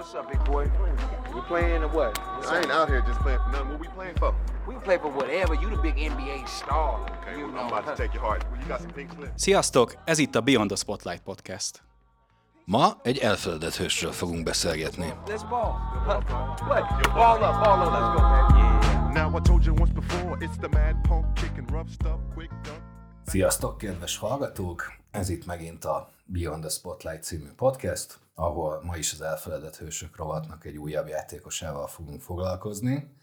What's up, big boy? You playing or what? What's I ain't out here just playing for nothing. What we playing for? We play for whatever. You the big NBA star. Okay, you well, know. I'm about to take your heart. Well, you got some pink slip? Sziasztok! Ez itt a Beyond the Spotlight Podcast. Ma egy elfeledett hősről fogunk beszélgetni. Let's ball. What? Ball up, ball up. Let's go, man. Yeah. Now I told you once before, it's the mad punk kicking rough stuff, quick dunk. Sziasztok, kedves hallgatók! Ez itt megint a Beyond the Spotlight című podcast, ahol ma is az elfeledett hősök rovatnak egy újabb játékosával fogunk foglalkozni.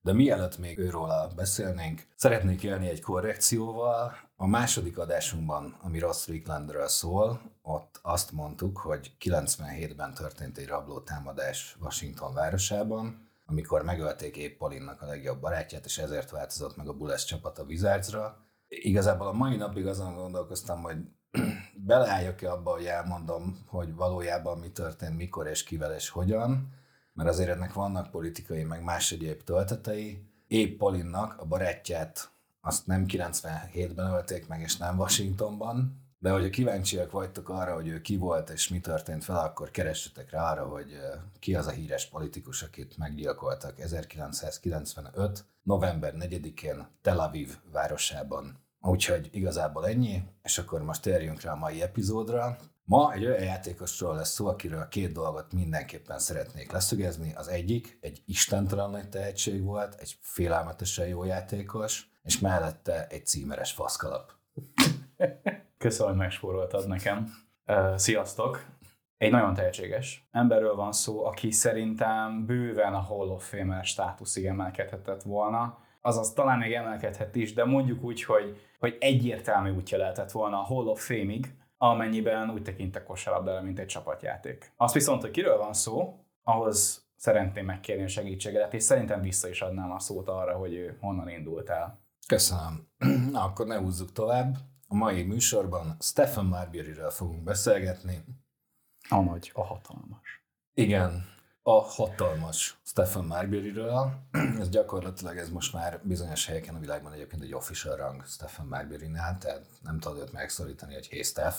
De mielőtt még őról beszélnénk, szeretnék élni egy korrekcióval. A második adásunkban, ami Ross Stricklandről szól, ott azt mondtuk, hogy 97-ben történt egy rabló támadás Washington városában, amikor megölték épp Polinnak a legjobb barátját, és ezért változott meg a Bullets csapat a Wizardsra. Igazából a mai napig azon gondolkoztam, hogy beleálljak-e abba, hogy elmondom, hogy valójában mi történt, mikor és kivel és hogyan, mert azért ennek vannak politikai, meg más egyéb töltetei. Épp Polinnak a barátját azt nem 97-ben ölték meg, és nem Washingtonban, de hogyha kíváncsiak vagytok arra, hogy ő ki volt és mi történt vele, akkor keressetek rá arra, hogy ki az a híres politikus, akit meggyilkoltak 1995. november 4-én Tel Aviv városában. Úgyhogy igazából ennyi, és akkor most térjünk rá a mai epizódra. Ma egy olyan játékosról lesz szó, akiről két dolgot mindenképpen szeretnék leszögezni. Az egyik egy istentelen nagy tehetség volt, egy félelmetesen jó játékos, és mellette egy címeres faszkalap. Köszönöm, hogy megspóroltad nekem. Sziasztok! Egy nagyon tehetséges emberről van szó, aki szerintem bőven a Hall of Famer státuszig emelkedhetett volna. Azaz talán még emelkedhet is, de mondjuk úgy, hogy, hogy egyértelmű útja lehetett volna a Hall of Fame-ig, amennyiben úgy tekintek kosárlabdára, mint egy csapatjáték. Azt viszont, hogy kiről van szó, ahhoz szeretném megkérni a segítségedet, és szerintem vissza is adnám a szót arra, hogy honnan indult el. Köszönöm. Na, akkor ne húzzuk tovább. A mai műsorban Stephen Marbury-ről fogunk beszélgetni. A nagy, a hatalmas. Igen, a hatalmas Stephen Marbury-ről. Ez gyakorlatilag ez most már bizonyos helyeken a világban egyébként egy official rang Stephen Marbury-nál, tehát nem tudod őt megszorítani, hogy hey Steph,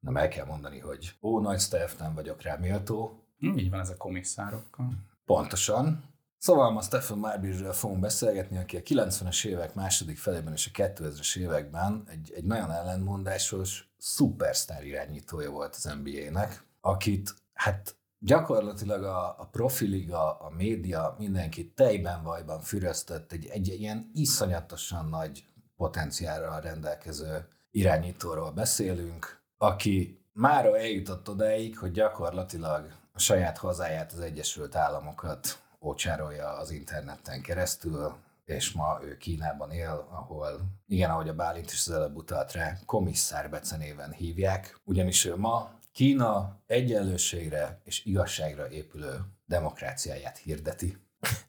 nem el kell mondani, hogy ó, nagy Steph, nem vagyok rá méltó. Hm, Így van ez a komisszárokkal. Pontosan. Szóval ma Stephen Marbury-ről fogunk beszélgetni, aki a 90-es évek második felében és a 2000-es években egy, egy nagyon ellentmondásos szupersztár irányítója volt az NBA-nek, akit hát gyakorlatilag a, a profiliga, a média, mindenki tejben vajban füröztött egy, egy ilyen iszonyatosan nagy potenciálral rendelkező irányítóról beszélünk, aki mára eljutott odáig, hogy gyakorlatilag a saját hazáját, az Egyesült Államokat ócsárolja az interneten keresztül, és ma ő Kínában él, ahol, igen, ahogy a Bálint is az előbb utalt rá, komisszár becenéven hívják, ugyanis ő ma Kína egyenlőségre és igazságra épülő demokráciáját hirdeti.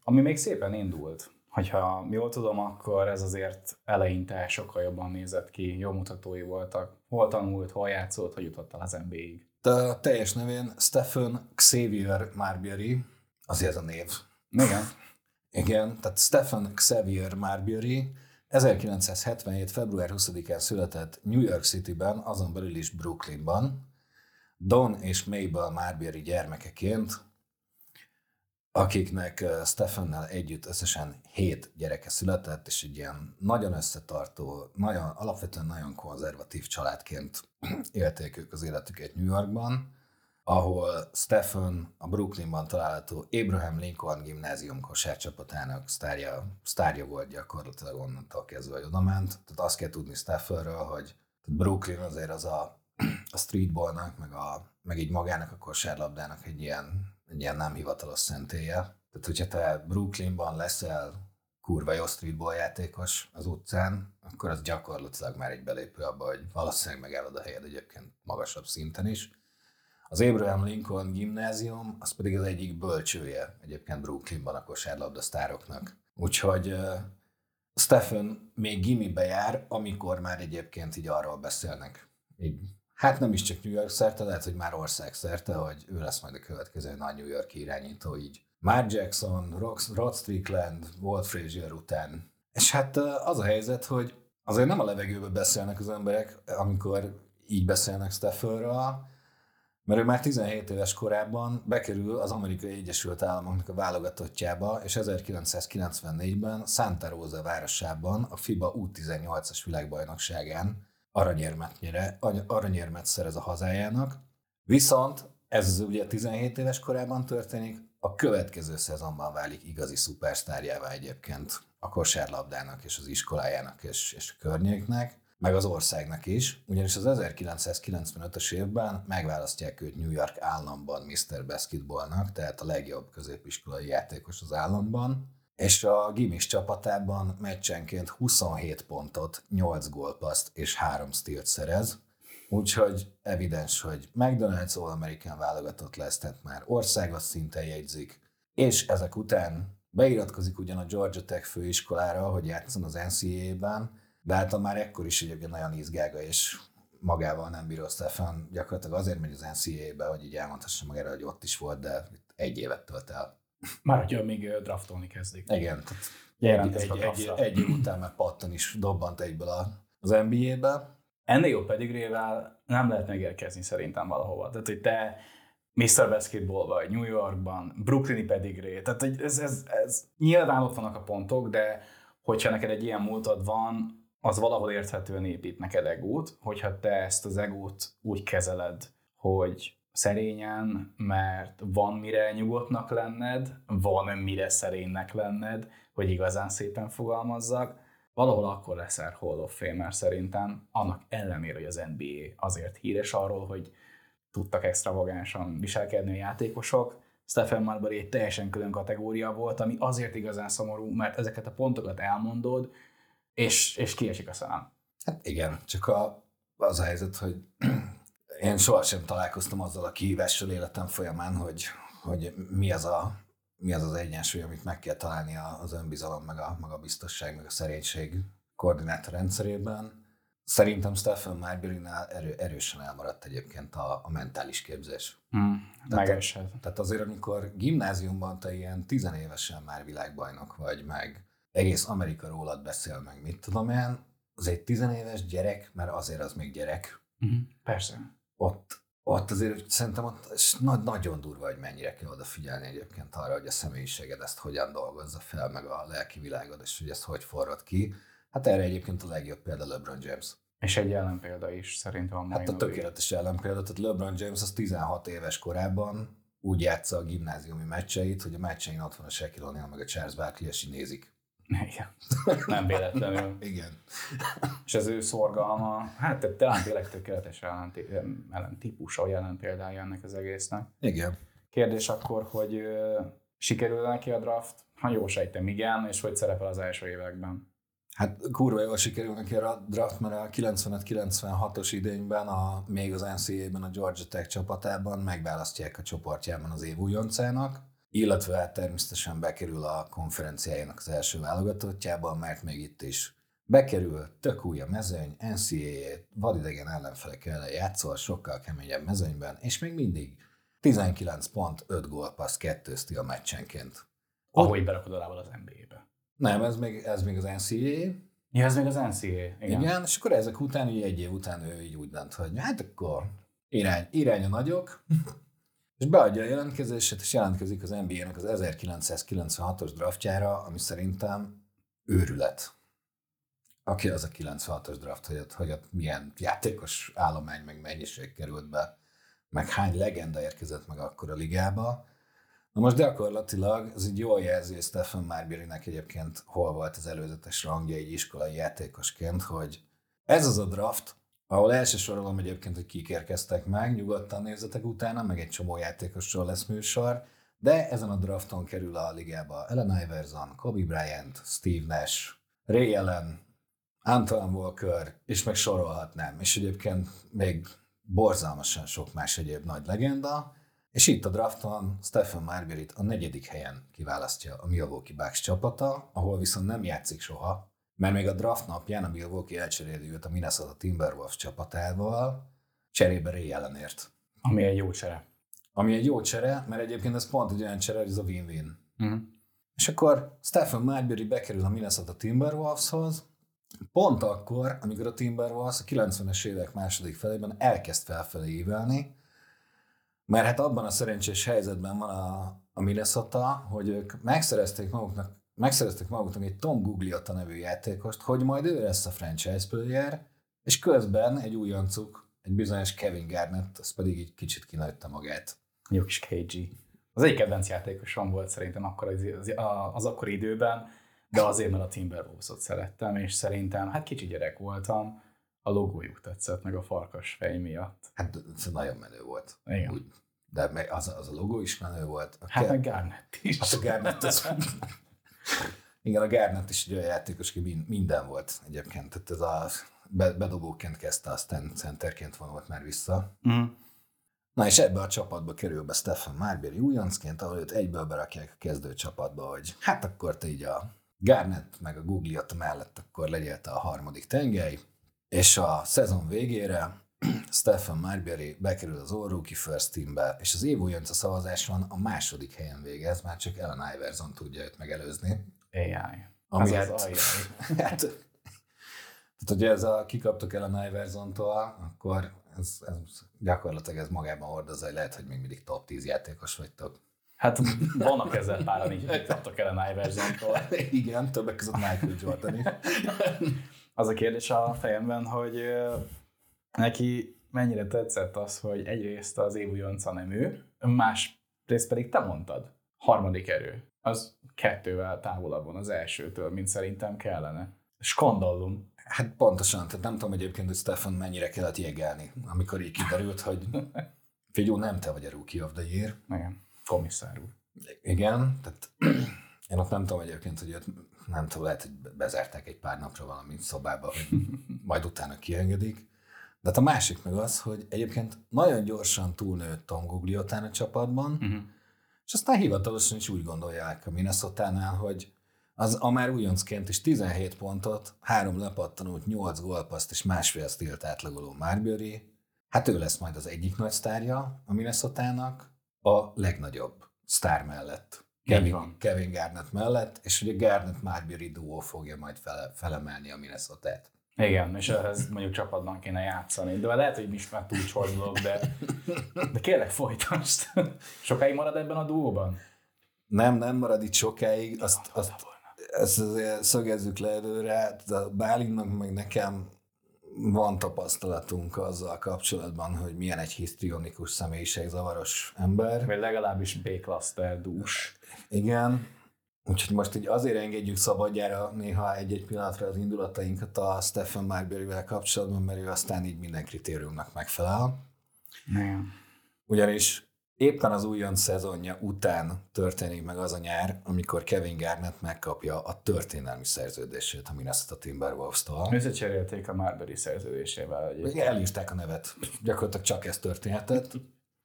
Ami még szépen indult. Hogyha jól tudom, akkor ez azért eleinte sokkal jobban nézett ki, jó mutatói voltak. Hol tanult, hol játszott, hogy jutott el az NBA-ig. A teljes nevén Stephen Xavier Marbury, azért ez a név. Igen. Igen, tehát Stephen Xavier Marbury 1977. február 20-án született New York Cityben, azon belül is Brooklynban, Don és Mabel Marbury gyermekeként, akiknek eh, Stephennel együtt összesen hét gyereke született, és egy ilyen nagyon összetartó, nagyon, alapvetően nagyon konzervatív családként élték ők az életüket New Yorkban, ahol Stephen a Brooklynban található Abraham Lincoln gimnázium kosárcsapatának sztárja, sztárja volt gyakorlatilag onnantól kezdve, hogy oda ment. Tehát azt kell tudni Stephenről, hogy Brooklyn azért az a, a streetballnak, meg, a, meg így magának a kosárlabdának egy ilyen, egy ilyen nem hivatalos szentélye. Tehát, hogyha te Brooklynban leszel kurva jó streetball játékos az utcán, akkor az gyakorlatilag már egy belépő abba, hogy valószínűleg megállod a helyed egyébként magasabb szinten is. Az Abraham Lincoln gimnázium, az pedig az egyik bölcsője egyébként Brooklynban a kosárlabda sztároknak. Úgyhogy uh, Stephen még gimibe jár, amikor már egyébként így arról beszélnek. Így, hát nem is csak New York szerte, lehet, hogy már ország szerte, hogy ő lesz majd a következő nagy New York irányító így. Mark Jackson, Rod Strickland, Walt Frazier után. És hát az a helyzet, hogy azért nem a levegőbe beszélnek az emberek, amikor így beszélnek Stephenről, mert ő már 17 éves korában bekerül az Amerikai Egyesült Államoknak a válogatottjába, és 1994-ben Santa Rosa városában a FIBA U18-as világbajnokságán aranyérmet, nyere, aranyérmet szerez a hazájának. Viszont ez ugye 17 éves korában történik, a következő szezonban válik igazi szupersztárjává egyébként a kosárlabdának és az iskolájának és, és a környéknek meg az országnak is, ugyanis az 1995-ös évben megválasztják őt New York államban Mr. Basketballnak, tehát a legjobb középiskolai játékos az államban, és a Gimis csapatában meccsenként 27 pontot, 8 gólpaszt és 3 stealt szerez, úgyhogy evidens, hogy McDonald's All-American válogatott lesz, tehát már országos szinten jegyzik, és ezek után beiratkozik ugyan a Georgia Tech főiskolára, hogy játszon az NCAA-ben, de hát már ekkor is ugye nagyon izgága, és magával nem bíró Stefan, gyakorlatilag azért megy az NCAA-be, hogy így elmondhassa magára, hogy ott is volt, de egy évet tölt el. Már hogyha még draftolni kezdik. Igen, tehát egy, egy, egy, egy, év után meg pattan is dobbant egyből az NBA-be. Ennél jobb pedigrével nem lehet megérkezni szerintem valahova. Tehát, hogy te Mr. Basketball vagy New Yorkban, Brooklyni pedigré, tehát ez, ez, ez, nyilván ott vannak a pontok, de hogyha neked egy ilyen múltad van, az valahol érthetően épít neked egót, hogyha te ezt az egót úgy kezeled, hogy szerényen, mert van mire nyugodtnak lenned, van mire szerénynek lenned, hogy igazán szépen fogalmazzak, valahol akkor leszel Hall of Famer szerintem, annak ellenére, hogy az NBA azért híres arról, hogy tudtak extravagánsan viselkedni a játékosok. Stephen Marbury egy teljesen külön kategória volt, ami azért igazán szomorú, mert ezeket a pontokat elmondod, és, és kiesik a szemem. Hát igen, csak a, az a helyzet, hogy én sohasem találkoztam azzal a kihívással életem folyamán, hogy, hogy mi, az a, mi az az egyensúly, amit meg kell találni az önbizalom, meg a, meg a biztosság, meg a szerénység koordinátor rendszerében. Szerintem Stephen Marbury-nál erő, erősen elmaradt egyébként a, a mentális képzés. Mm, tehát, tehát azért, amikor gimnáziumban te ilyen tizenévesen már világbajnok vagy, meg egész Amerika rólad beszél meg, mit tudom én, az egy tizenéves gyerek, mert azért az még gyerek. Uh-huh. Persze. Ott, ott azért szerintem ott nagy, nagyon durva, hogy mennyire kell odafigyelni egyébként arra, hogy a személyiséged ezt hogyan dolgozza fel, meg a lelki világod, és hogy ezt hogy forrad ki. Hát erre egyébként a legjobb példa LeBron James. És egy ellenpélda is szerintem a mai Hát a tökéletes ellenpélda, tehát LeBron James az 16 éves korában úgy játsza a gimnáziumi meccseit, hogy a meccsein ott van a Shaquille O'Neal meg a Charles Barkley, és így nézik. Igen. Nem véletlenül. Igen. És az ő szorgalma, hát talán tényleg tökéletes ellen típusa, vagy jelen példája ennek az egésznek. Igen. Kérdés akkor, hogy sikerül neki a draft? Ha jó sejtem, igen, és hogy szerepel az első években? Hát kurva jól sikerül neki a draft, mert a 95-96-os idényben, a, még az NCAA-ben a Georgia Tech csapatában megválasztják a csoportjában az év újoncának, illetve hát természetesen bekerül a konferenciájának az első válogatottjába, mert még itt is bekerül, tök új a mezőny, NCAA, vadidegen ellenfelek ellen játszol, sokkal keményebb mezőnyben, és még mindig 19 pont, 5 gólpassz, 2 a meccsenként. Ahogy berakod alá az NBA-be. Nem, ez még, ez még az NCAA. Ja, ez még az NCAA, igen. igen. és akkor ezek után, így egy év után ő így úgy dönt, hogy hát akkor irány, irány a nagyok, és beadja a jelentkezését, és jelentkezik az NBA-nek az 1996-os draftjára, ami szerintem őrület. Aki az a 96-os draft, hogy ott, hogy ott milyen játékos állomány, meg mennyiség került be, meg hány legenda érkezett meg akkor a ligába. Na most gyakorlatilag ez egy jól jelzi, hogy Stephen Marbury-nek egyébként hol volt az előzetes rangja egy iskolai játékosként, hogy ez az a draft, ahol elsősorolom egyébként, hogy kik érkeztek meg, nyugodtan nézzetek utána, meg egy csomó játékosról lesz műsor, de ezen a drafton kerül a ligába Ellen Iverson, Kobe Bryant, Steve Nash, Ray Allen, Antoine Walker, és meg sorolhatnám. És egyébként még borzalmasan sok más egyéb nagy legenda, és itt a drafton Stephen Marbury a negyedik helyen kiválasztja a Milwaukee Bucks csapata, ahol viszont nem játszik soha, mert még a draft napján a Milwaukee elcseréli őt a Minnesota Timberwolves csapatával, cserébe Ray ellenért. Ami egy jó csere. Ami egy jó csere, mert egyébként ez pont egy olyan csere, hogy ez a win-win. Uh-huh. És akkor Stephen Marbury bekerül a Minnesota Timberwolveshoz, pont akkor, amikor a Timberwolves a 90-es évek második felében elkezd felfelé ívelni, Mert hát abban a szerencsés helyzetben van a, a Minnesota, hogy ők megszerezték maguknak, megszerezték maguknak egy Tom Gugliotta nevű játékost, hogy majd ő lesz a franchise player, és közben egy újoncuk, egy bizonyos Kevin Garnett, az pedig így kicsit kinőtte magát. Jó kis KG. Az egyik kedvenc játékosom volt szerintem akkor az, az, az akkori időben, de azért, mert a Timberwolves-ot szerettem, és szerintem, hát kicsi gyerek voltam, a logójuk tetszett, meg a farkas fej miatt. Hát ez nagyon menő volt. Igen. Úgy. De az, az a logó is menő volt. A Hát Ke- meg Garnett is. Hát a Garnett az... Igen, a Garnett is egy olyan játékos, aki min- minden volt egyébként. Tehát ez a be- bedobóként kezdte, aztán centerként vonult már vissza. Mm. Na és ebbe a csapatba kerül be Stefan Marbury újoncként, ahol őt egyből berakják a kezdő csapatba, hogy hát akkor te így a Garnett meg a Gugliotta mellett akkor legyél te a harmadik tengely, és a szezon végére Stefan Marbury bekerül az All Rookie First Teambe, és az év újonca szavazáson a második helyen végez, már csak Ellen Iverson tudja őt megelőzni. AI. Ami Az az hát- AI. Hát, tehát, hogyha ez a kikaptok el a Iverson-tól, akkor ez, ez gyakorlatilag ez magában hordozza, hogy lehet, hogy még mindig top 10 játékos vagytok. Hát vannak ezzel páran így, hogy kaptak el a Iverson-tól. Igen, többek között Michael Jordan is. Az a kérdés a fejemben, hogy neki mennyire tetszett az, hogy egyrészt az év újonca nem ő, másrészt pedig te mondtad, harmadik erő. Az kettővel távolabb van az elsőtől, mint szerintem kellene. Skandallum. Hát pontosan, tehát nem tudom egyébként, hogy Stefan mennyire kellett jégelni, amikor így kiderült, hogy figyú, nem te vagy a Rookie of the Year. Igen, komisszár úr. Igen, tehát én ott nem tudom egyébként, hogy őt, nem tudom, lehet, hogy bezárták egy pár napra valami szobába, hogy majd utána kiengedik. De hát a másik meg az, hogy egyébként nagyon gyorsan túlnőtt Tom Gugliotán a csapatban, Uh-huh. és aztán hivatalosan is úgy gondolják a minnesota hogy az a már újoncként is 17 pontot, három lepattanót, 8 gólpaszt és másfél stílt átlagoló Marbury, hát ő lesz majd az egyik nagy sztárja a minnesota a legnagyobb sztár mellett. Kevin. Kevin Garnett mellett, és ugye Garnett Marbury duó fogja majd fele, felemelni a minnesota -t. Igen, és ehhez mondjuk csapatban kéne játszani. De lehet, hogy is már túlcsorgolok, de, de kérlek folytasd. Sokáig marad ebben a duóban? Nem, nem marad itt sokáig, azt, azt ezt azért szögezzük le előre, de a Bálinnak meg nekem van tapasztalatunk azzal kapcsolatban, hogy milyen egy hisztrionikus személyiségzavaros ember. Vagy legalábbis B-cluster dús. Igen, úgyhogy most így azért engedjük szabadjára néha egy-egy pillanatra az indulatainkat a Stephen Marbury-vel kapcsolatban, mert ő aztán így minden kritériumnak megfelel. Igen. Ugyanis éppen az újonc szezonja után történik meg az a nyár, amikor Kevin Garnett megkapja a történelmi szerződését a Minnesota Timberwolves-tól. Összecserélték a Marbury szerződésével egyébként. Elírták a nevet. Gyakorlatilag csak ez történhetett.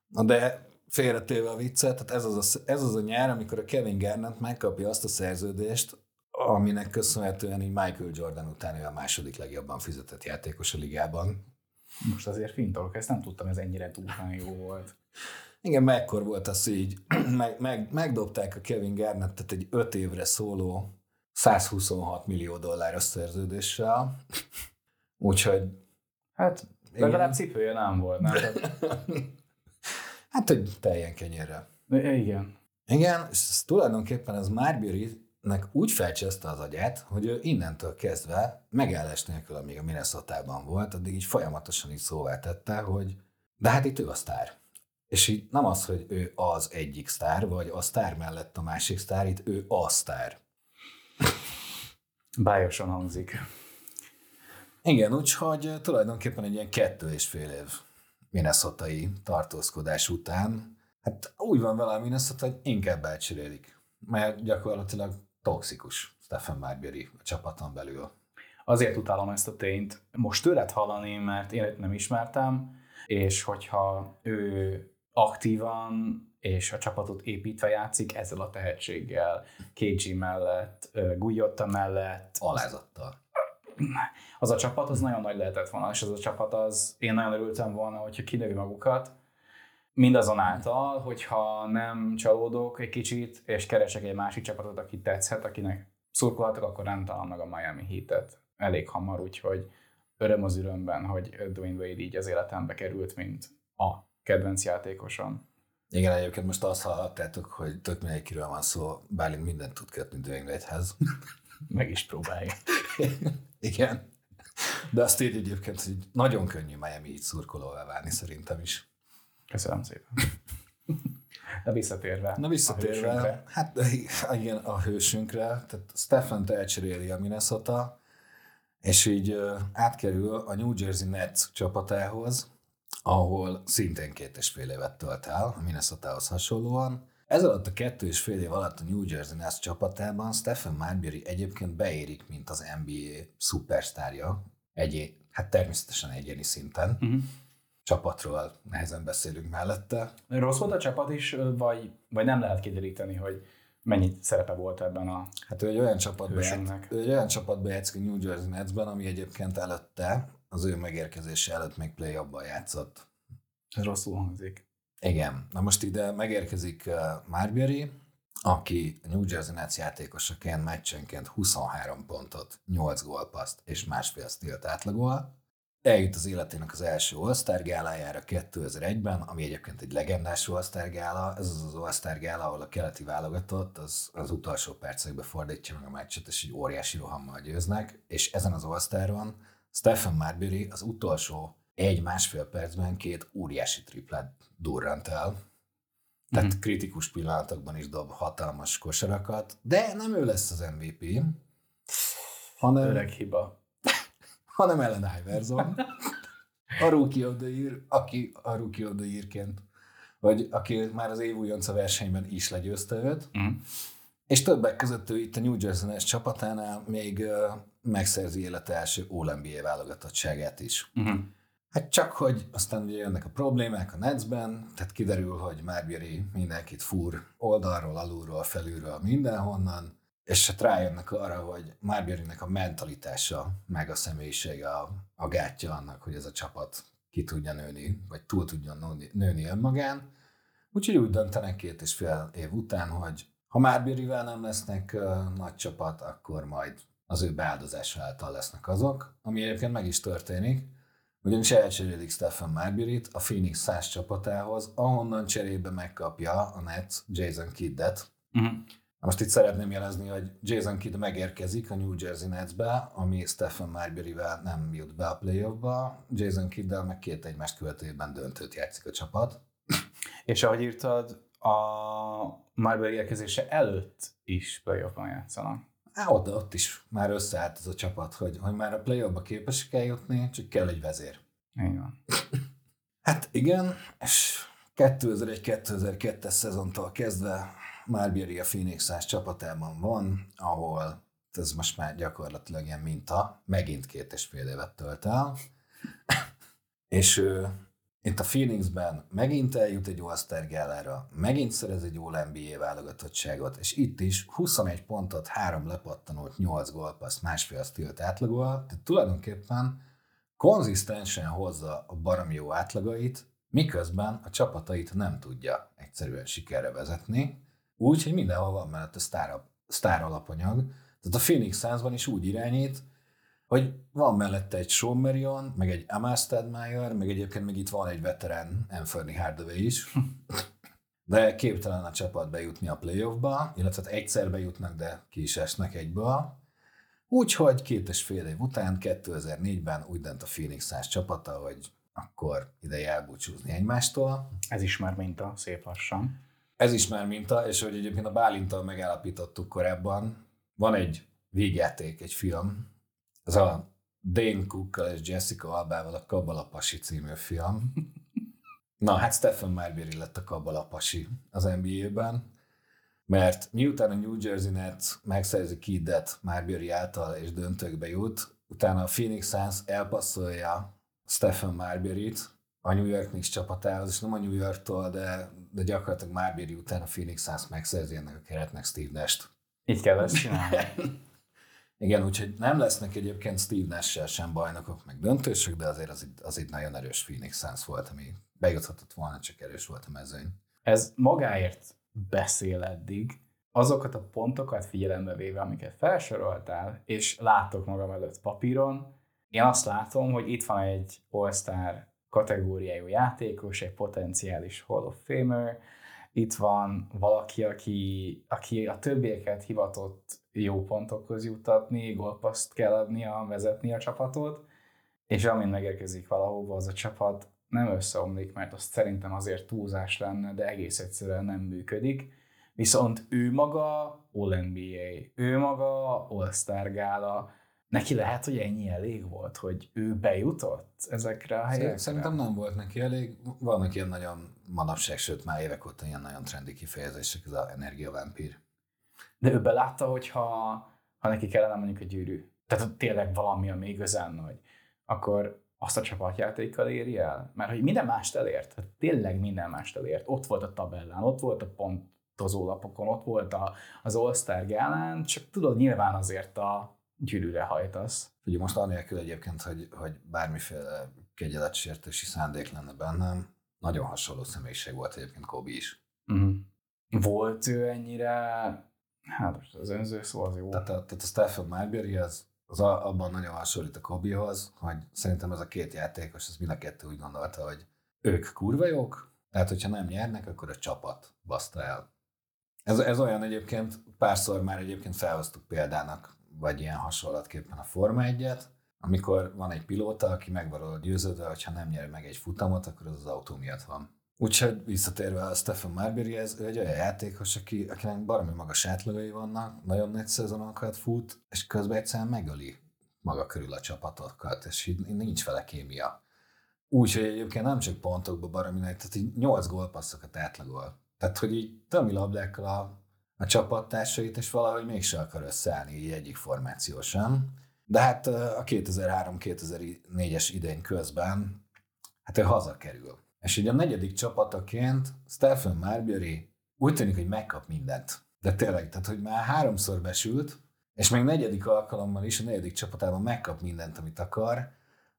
Na de félretéve a viccet, tehát ez az, a, ez az a nyár, amikor a Kevin Garnett megkapja azt a szerződést, aminek köszönhetően így Michael Jordan után ő a második legjobban fizetett játékos a ligában. Most azért fintolok, ezt nem tudtam, ez ennyire durván jó volt. Igen, mekkor volt az, hogy így meg, meg, megdobták a Kevin Garnettet egy öt évre szóló 126 millió dolláros szerződéssel. Úgyhogy Hát legalább cipője nem volt, nem? Hát, hogy teljen kenyérre. igen. Igen, és ez tulajdonképpen az Marbury-nek úgy felcseszte az agyát, hogy ő innentől kezdve megállás nélkül, amíg a minnesota volt, addig így folyamatosan így szóvá tette, hogy de hát itt ő a sztár. És így nem az, hogy ő az egyik sztár, vagy a sztár mellett a másik sztár, itt ő a sztár. Bájosan hangzik. Igen, úgyhogy tulajdonképpen egy ilyen kettő és fél év minnesota tartózkodás után, hát úgy van vele a Minnesota, hogy inkább elcserélik, mert gyakorlatilag toxikus Stephen Marbury a csapaton belül. Azért utálom ezt a tényt. Most tőled hallani, mert én nem ismertem, és hogyha ő aktívan és a csapatot építve játszik ezzel a tehetséggel, KG mellett, ö, Guyotta mellett, Alázattal. Az a csapat az nagyon nagy lehetett volna, és az a csapat az, én nagyon örültem volna, hogyha kinövi magukat, mindazonáltal, hogyha nem csalódok egy kicsit, és keresek egy másik csapatot, aki tetszhet, akinek szurkolhatok, akkor nem találom meg a Miami Heat-et elég hamar, úgyhogy öröm az örömben, hogy Dwayne Wade így az életembe került, mint a kedvenc játékosom. Igen, egyébként most azt hallhattátok, hogy tök mindegy, kiről van szó, Bálint mindent tud kötni Dwayne Wade-hez. Meg is próbálja. Igen. De azt így egyébként, hogy nagyon könnyű Miami így szurkolóvá válni szerintem is. Köszönöm szépen. De visszatérve. Na a visszatérve, hősünkre. hát igen, a hősünkre, tehát Stephen elcseréli a Minnesota, és így átkerül a New Jersey Nets csapatához, ahol szintén két és fél évet tölt el, a Minnesotához hasonlóan. Ez alatt a kettő és fél év alatt a New Jersey Nets csapatában Stephen Marbury egyébként beérik, mint az NBA szupersztárja, egy, hát természetesen egyéni szinten. Uh-huh. Csapatról nehezen beszélünk mellette. Rossz volt a csapat is, vagy, vagy nem lehet kideríteni, hogy mennyit szerepe volt ebben a... Hát ő egy olyan csapatba, ő egy olyan csapatba játszik a New Jersey Netsben, ami egyébként előtte, az ő megérkezése előtt még play játszott. Ez rosszul hangzik. Igen. Na most ide megérkezik uh, Marbury, aki a New Jersey Nets játékosaként meccsenként 23 pontot, 8 gólpaszt és másfél stílt átlagol. Eljut az életének az első All-Star gálájára 2001-ben, ami egyébként egy legendás All-Star gála. Ez az az All-Star gála, ahol a keleti válogatott az, az utolsó percekbe fordítja meg a meccset, és egy óriási rohammal győznek. És ezen az All-Staron Stephen Marbury az utolsó egy-másfél percben két óriási triplát durrant el. Tehát Mhm. mm. kritikus pillanatokban is dob hatalmas kosarakat, de nem ő lesz az MVP, hanem, Öreg hiba. hanem Ellen Iverson, a Rookie of the Year, aki a Rookie of the Year-ként, vagy aki már az év újonca versenyben is legyőzte őt, Uh-huh. és többek között ő itt a New Jersey Nets csapatánál még megszerzi élete első All-NBA válogatottságát is. Uh-huh. Hát csak, hogy aztán ugye jönnek a problémák a Netsben, tehát kiderül, hogy Marbury mindenkit fúr oldalról, alulról, felülről, mindenhonnan, és hát rájönnek arra, hogy Marburynek a mentalitása, meg a személyisége a, a gátja annak, hogy ez a csapat ki tudja nőni, vagy túl tudjon nőni, önmagán. Úgyhogy úgy döntenek két és fél év után, hogy ha Marburyvel nem lesznek uh, nagy csapat, akkor majd az ő beáldozása által lesznek azok, ami egyébként meg is történik, ugyanis elcserélik Stephen Marbury-t a Phoenix 100 csapatához, ahonnan cserébe megkapja a Nets Jason Kiddet. Uh-huh. Most itt szeretném jelezni, hogy Jason Kidd megérkezik a New Jersey Netsbe, ami Stephen Marbury-vel nem jut be a playoffba. Jason Kiddel meg két egymást követőben döntőt játszik a csapat. És ahogy írtad, a Marbury érkezése előtt is playoffban játszanak. Á, ott, ott is már összeállt ez a csapat, hogy, hogy már a playoffba képesek eljutni, csak kell egy vezér. Van. Hát igen, és 2001-2002-es szezontól kezdve Marbury a Phoenix 100 csapatában van, ahol ez most már gyakorlatilag ilyen minta, megint két és fél évet tölt el, és ő itt a Phoenixben megint eljut egy All-Star megint szerez egy All NBA válogatottságot, és itt is 21 pontot, 3 lepattanót, 8 gólpaszt, másfél stílt átlagol, tehát tulajdonképpen konzisztensen hozza a baromi jó átlagait, miközben a csapatait nem tudja egyszerűen sikerre vezetni, úgy, hogy mindenhol van mellette sztár, sztár alapanyag. Tehát a Phoenix 100-ban is úgy irányít, hogy van mellette egy Sean Marion, meg egy Amal Stadmeyer, meg egyébként még itt van egy veterán Anthony Hardaway is, de képtelen a csapat bejutni a playoffba, illetve hát egyszer bejutnak, de ki is esnek egyből. Úgyhogy két és fél év után, 2004-ben úgy dönt a Phoenix 100 csapata, hogy akkor ideje elbúcsúzni egymástól. Ez is már minta, szép lassan. Ez is már minta, és hogy egyébként a Bálintal megállapítottuk korábban, van egy végjáték, egy film, ez a Dane Cookkal és Jessica Albával a Kabala Pasi című film. Na, hát Stephen Marbury lett a Kabala Pasi az NBA-ben, mert miután a New Jersey Nets megszerzi Kiddet Marbury által és döntőkbe jut, utána a Phoenix Suns elpasszolja Stephen Marbury-t a New York Knicks csapatához, és nem a New Yorktól, de, de gyakorlatilag Marbury után a Phoenix Suns megszerzi ennek a keretnek Steve Nash-t. Így kell ezt csinálni. Igen, úgyhogy nem lesznek egyébként Steve nash sem bajnokok, meg döntősök, de azért az, itt- az itt nagyon erős Phoenix Suns volt, ami bejuthatott volna, csak erős volt a mezőny. Ez magáért beszél eddig, azokat a pontokat figyelembe véve, amiket felsoroltál, és látok magam előtt papíron, én azt látom, hogy itt van egy All-Star kategóriájú játékos, egy potenciális Hall of Famer, itt van valaki, aki, aki a többieket hivatott jó pontokhoz juttatni, gólpaszt kell adnia, vezetni a csapatot, és amint megérkezik valahova, az a csapat nem összeomlik, mert azt szerintem azért túlzás lenne, de egész egyszerűen nem működik. Viszont ő maga All-NBA, ő maga All-Star gála, neki lehet, hogy ennyi elég volt, hogy ő bejutott ezekre a helyekre? Szerintem nem volt neki elég. Vannak ilyen nagyon manapság, sőt már évek óta ilyen nagyon trendi kifejezések, ez az energiavámpír. De ő belátta, hogy ha, ha neki kellene mondjuk egy gyűrű, tehát tényleg valami, ami igazán nagy, akkor azt a csapatjátékkal éri el? Mert hogy minden mást elért, tehát tényleg minden mást elért. Ott volt a tabellán, ott volt a pontozó lapokon, ott volt a, az All-Star gálán, csak tudod, nyilván azért a gyűrűre hajtasz. Ugye most anélkül egyébként, hogy, hogy bármiféle kegyeletsértési szándék lenne bennem, nagyon hasonló személyiség volt egyébként Kobe is. Uh-huh. Volt ő ennyire, hát most az önző szó az jó. Tehát tehát a Stephen Marbury az, az abban nagyon hasonlít a Kobehoz, hogy szerintem ez a két játékos, az mind a kettő úgy gondolta, hogy ők kurva jók, tehát hogyha nem nyernek, akkor a csapat baszta el. Ez, ez olyan egyébként, párszor már egyébként felhoztuk példának, vagy ilyen hasonlatképpen a Forma 1 amikor van egy pilóta, aki meg győződve, hogy ha nem nyer meg egy futamot, akkor az az autó miatt van. Úgyhogy visszatérve a Stephen Marbury, ez ő egy olyan játékos, aki, akinek baromi magas átlagai vannak, nagyon nagy szezonokat fut, és közben egyszerűen megöli maga körül a csapatokat, és így nincs vele kémia. Úgyhogy egyébként nem csak pontokba baromi nagy, tehát így 8 gólpasszokat átlagol. Tehát, hogy így tömi labdákkal a, a csapattársait, és valahogy mégse akar összeállni így egyik formáció sem. De hát a 2003-2004-es idény közben, hát ő hazakerül. És ugye a negyedik csapataként Stephen Marbury úgy tűnik, hogy megkap mindent. De tényleg, tehát hogy már háromszor besült, és még negyedik alkalommal is a negyedik csapatában megkap mindent, amit akar.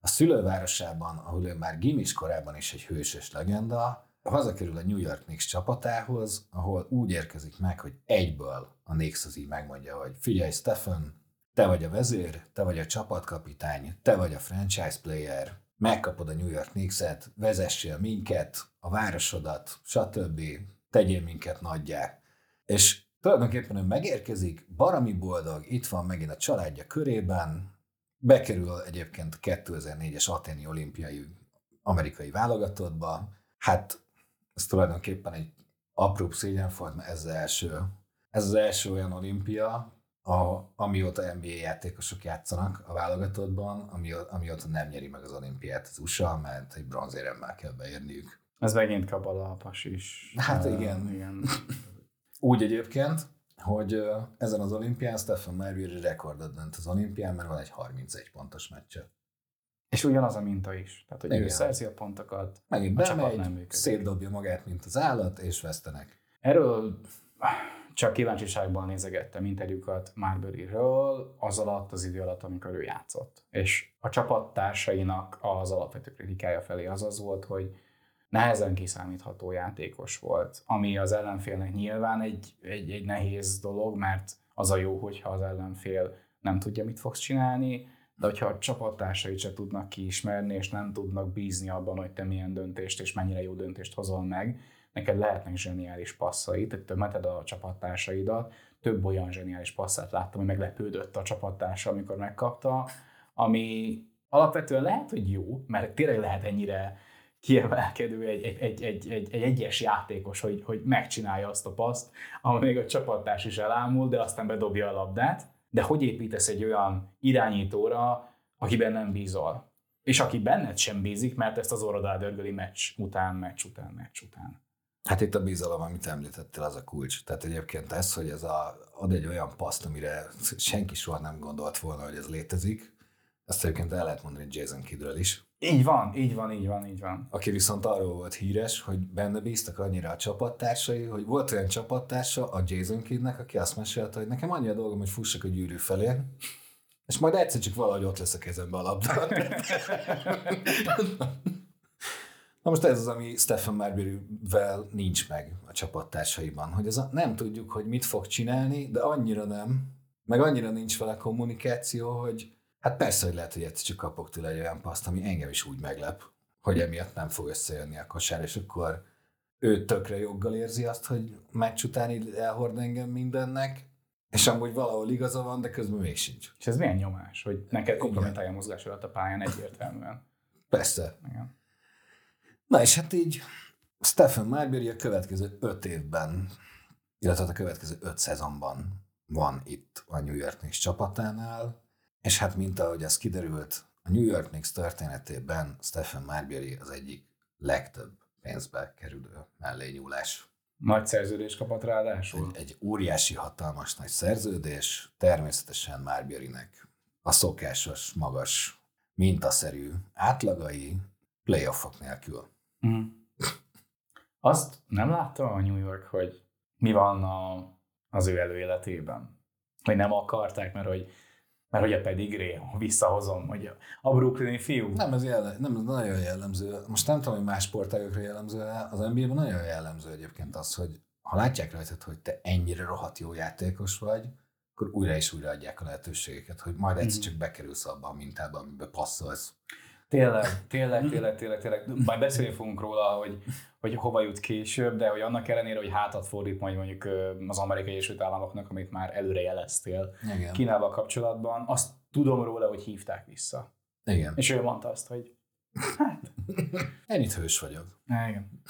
A szülővárosában, ahol ő már gimis korában is egy hősös legenda, hazakerül a New York Knicks csapatához, ahol úgy érkezik meg, hogy egyből a Knicks az így megmondja, hogy figyelj Stephen, te vagy a vezér, te vagy a csapatkapitány, te vagy a franchise player, megkapod a New York Knicks-et, vezessél minket, a városodat, stb. Tegyél minket nagyjá. És tulajdonképpen ő megérkezik, barami boldog, itt van megint a családja körében, bekerül egyébként a 2004-es Aténi olimpiai amerikai válogatottba. Hát ez tulajdonképpen egy apró szégyenfolt, mert ez az első, ez az első olyan olimpia, a, amióta NBA játékosok játszanak a válogatottban, ami, amióta nem nyeri meg az olimpiát az USA, mert egy bronzéremmel kell beérniük. Ez megint kabala a is. Hát uh, igen. igen. Úgy egyébként, hogy ezen az olimpián Stephen Marbury rekordot dönt az olimpián, mert van egy 31 pontos meccse. És ugyanaz a minta is. Tehát, hogy Igen. ő szerzi a pontokat, Megint a bemegy, nem működik. szétdobja magát, mint az állat, és vesztenek. Erről csak kíváncsiságban nézegettem interjúkat Marbury-ről az alatt, az idő alatt, amikor ő játszott. És a csapattársainak az alapvető kritikája felé az az volt, hogy nehezen kiszámítható játékos volt, ami az ellenfélnek nyilván egy, egy, egy nehéz dolog, mert az a jó, hogyha az ellenfél nem tudja, mit fogsz csinálni, de hogyha a csapattársait se tudnak kiismerni, és nem tudnak bízni abban, hogy te milyen döntést és mennyire jó döntést hozol meg, neked lehetnek zseniális passzai, tehát tömeted a csapattársaidat, több olyan zseniális passzát láttam, hogy meglepődött a csapattársa, amikor megkapta, ami alapvetően lehet, hogy jó, mert tényleg lehet ennyire kiemelkedő egy, egy, egy, egy, egy, egy egyes játékos, hogy, hogy megcsinálja azt a paszt, ahol még a csapattárs is elámul, de aztán bedobja a labdát. De hogy építesz egy olyan irányítóra, akiben nem bízol? És aki benned sem bízik, mert ezt az orrodá dörgöli meccs után, meccs után, meccs után. Hát itt a bizalom, amit említettél, az a kulcs. Tehát egyébként ez, hogy ez a, ad egy olyan paszt, amire senki soha nem gondolt volna, hogy ez létezik, ezt egyébként el lehet mondani Jason Kidről is. Így van, így van, így van, így van. Aki viszont arról volt híres, hogy benne bíztak annyira a csapattársai, hogy volt olyan csapattársa a Jason Kidnek, aki azt mesélte, hogy nekem annyi a dolgom, hogy fussak a gyűrű felé, és majd egyszer csak valahogy ott lesz a kezembe a labda. Na most ez az, ami Stephen Marbury-vel nincs meg a csapattársaiban, hogy ez a, nem tudjuk, hogy mit fog csinálni, de annyira nem, meg annyira nincs vele kommunikáció, hogy hát persze, hogy lehet, hogy egyszer csak kapok tőle egy olyan paszt, ami engem is úgy meglep, hogy emiatt nem fog összejönni a kosár, és akkor ő tökre joggal érzi azt, hogy meccs után így elhord engem mindennek, és amúgy valahol igaza van, de közben még sincs. És ez milyen nyomás, hogy neked kompromittálja a mozgás alatt a pályán egyértelműen. Persze. Igen. Na és hát így Stephen Marbury a következő öt évben, illetve a következő öt szezonban van itt a New York Knicks csapatánál, és hát mint ahogy ez kiderült, a New York Knicks történetében Stephen Marbury az egyik legtöbb pénzbe kerülő mellényúlás. Nagy szerződés kapott ráadásul. Egy, egy óriási, hatalmas nagy szerződés, természetesen Marburynek a szokásos, magas, mintaszerű átlagai playoffok nélkül. Mm. Azt nem látta a New York, hogy mi van a, az ő előéletében? Hogy nem akarták, mert hogy, mert hogy a pedigree, visszahozom, hogy a, brooklyni fiú. Nem, ez, jelle, nem, ez nagyon jellemző. Most nem tudom, hogy más sportágokra jellemző az NBA-ben nagyon jellemző egyébként az, hogy ha látják rajtad, hogy te ennyire rohadt jó játékos vagy, akkor újra és újra adják a lehetőségeket, hogy majd egyszer csak bekerülsz abba a mintába, amiben passzolsz. Tényleg, tényleg, tényleg, tényleg, tényleg. Majd beszélni fogunk róla, hogy, hogy hova jut később, de hogy annak ellenére, hogy hátat fordít majd mondjuk az amerikai Egyesült Államoknak, amit már előre jeleztél Igen. Kínával kapcsolatban, azt tudom róla, hogy hívták vissza. Igen. És ő mondta azt, hogy Ennyit hős vagyok. "Á, igen.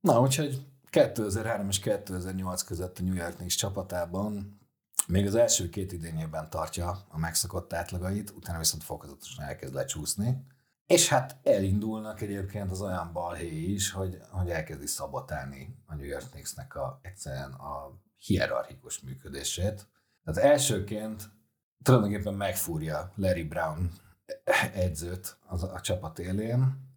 Na, úgyhogy 2003 és 2008 között a New York Knicks csapatában még az első két idényében tartja a megszokott átlagait, utána viszont fokozatosan elkezd lecsúszni. És hát elindulnak egyébként az olyan balhéi is, hogy, hogy elkezdi szabotálni a New York Knicksnek a, egyszerűen a hierarchikus működését. Tehát elsőként tulajdonképpen megfúrja Larry Brown edzőt az a csapat élén,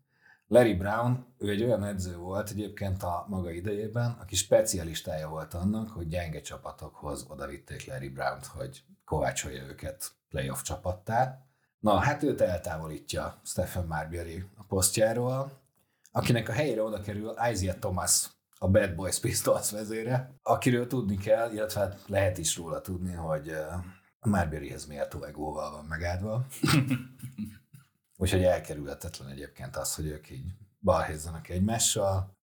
Larry Brown, ő egy olyan edző volt egyébként a maga idejében, aki specialistája volt annak, hogy gyenge csapatokhoz odavitték Larry Brown-t, hogy kovácsolja őket playoff csapattá. Na, hát őt eltávolítja Stephen Marbury a posztjáról, akinek a helyére oda kerül Isaiah Thomas, a Bad Boys Pistols vezére, akiről tudni kell, illetve hát lehet is róla tudni, hogy eh, Marburyhez méltó egóval van megáldva. Úgyhogy elkerülhetetlen egyébként az, hogy ők így balhézzanak egymással.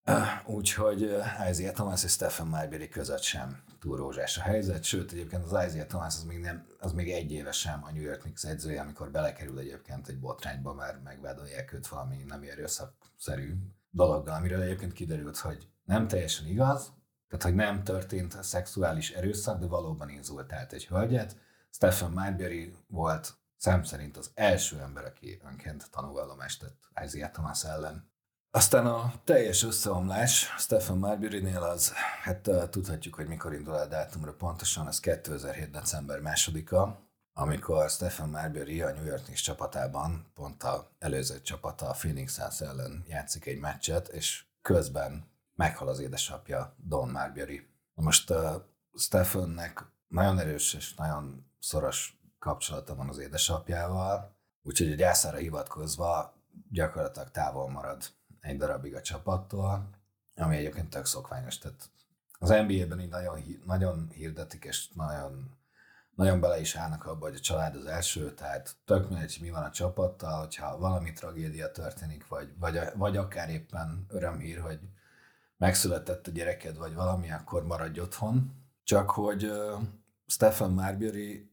Úgyhogy uh, Isaiah Thomas és Stephen Marbury között sem túl rózsás a helyzet, sőt egyébként az Isaiah Thomas az még, nem, az még egy éve sem a New York Knicks edzője, amikor belekerül egyébként egy botrányba, már megvádolják őt valami nem erőszakszerű dologgal, amiről egyébként kiderült, hogy nem teljesen igaz, tehát hogy nem történt szexuális erőszak, de valóban inzultált egy hölgyet. Stephen Marbury volt szám szerint az első ember, aki önként tanúvallomást tett Isaiah Thomas ellen. Aztán a teljes összeomlás Stephen Marbury-nél az, hát tudhatjuk, hogy mikor indul el dátumra pontosan, ez 2007. december másodika, amikor Stephen Marbury a New York Knicks csapatában pont a előző csapata a Phoenix Suns ellen játszik egy meccset, és közben meghal az édesapja Don Marbury. Most uh, Stephennek nagyon erős és nagyon szoros kapcsolata van az édesapjával, úgyhogy a gyászára hivatkozva gyakorlatilag távol marad egy darabig a csapattól, ami egyébként tök szokványos. Tehát az NBA-ben így nagyon, nagyon hirdetik, és nagyon, nagyon bele is állnak abba, hogy a család az első, tehát tök mindegy, mi van a csapattal, hogyha valami tragédia történik, vagy, vagy, vagy akár éppen örömhír, hogy megszületett a gyereked, vagy valami, akkor maradj otthon. Csak hogy Stephen Marbury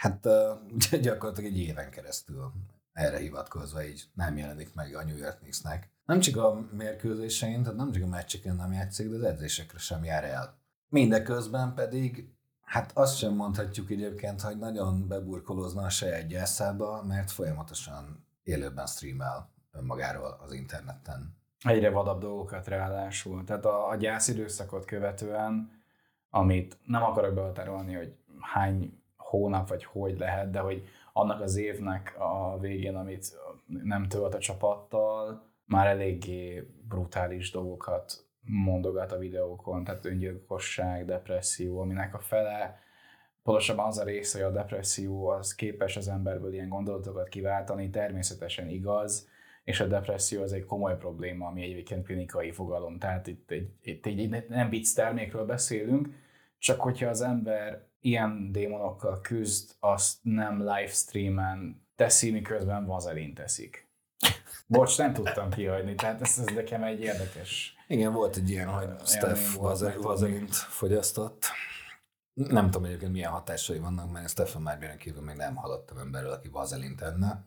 Hát uh, gyakorlatilag egy éven keresztül erre hivatkozva így nem jelenik meg a New York Knicksnek. Nem csak a mérkőzésein, tehát nem csak a meccseken nem játszik, de az edzésekre sem jár el. Mindeközben pedig, hát azt sem mondhatjuk egyébként, hogy nagyon beburkolózna a saját gyászába, mert folyamatosan élőben streamel önmagáról az interneten. Egyre vadabb dolgokat ráadásul. Tehát a, a gyász időszakot követően, amit nem akarok behatárolni, hogy hány hónap vagy hogy lehet, de hogy annak az évnek a végén, amit nem tölt a csapattal, már eléggé brutális dolgokat mondogat a videókon, tehát öngyilkosság, depresszió, aminek a fele, pontosabban az a része, hogy a depresszió az képes az emberből ilyen gondolatokat kiváltani, természetesen igaz, és a depresszió az egy komoly probléma, ami egyébként klinikai fogalom, tehát itt egy, itt egy nem vicc termékről beszélünk, csak hogyha az ember ilyen démonokkal küzd, azt nem livestreamen teszi, miközben vazelin teszik. Bocs, nem tudtam kihagyni, tehát ez, ez nekem egy érdekes. Igen, volt egy ilyen, hogy Steph vazelint fogyasztott. Nem tudom egyébként milyen hatásai vannak, mert Stephen Marbury kívül még nem hallottam emberről, aki vazelint enne.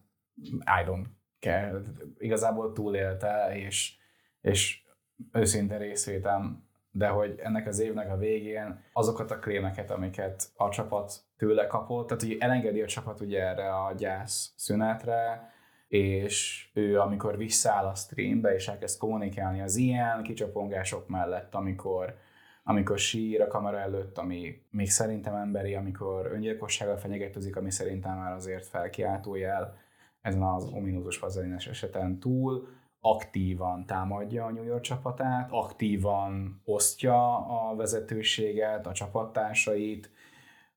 I don't care. Igazából túlélte, és, és őszinte részvétem, de hogy ennek az évnek a végén azokat a krémeket, amiket a csapat tőle kapott, tehát hogy elengedi a csapat ugye erre a gyász szünetre, és ő amikor visszaáll a streambe, és elkezd kommunikálni az ilyen kicsapongások mellett, amikor amikor sír a kamera előtt, ami még szerintem emberi, amikor öngyilkossággal fenyegetőzik, ami szerintem már azért felkiáltó jel ezen az ominózus vazelines eseten túl, aktívan támadja a New York csapatát, aktívan osztja a vezetőséget, a csapattársait,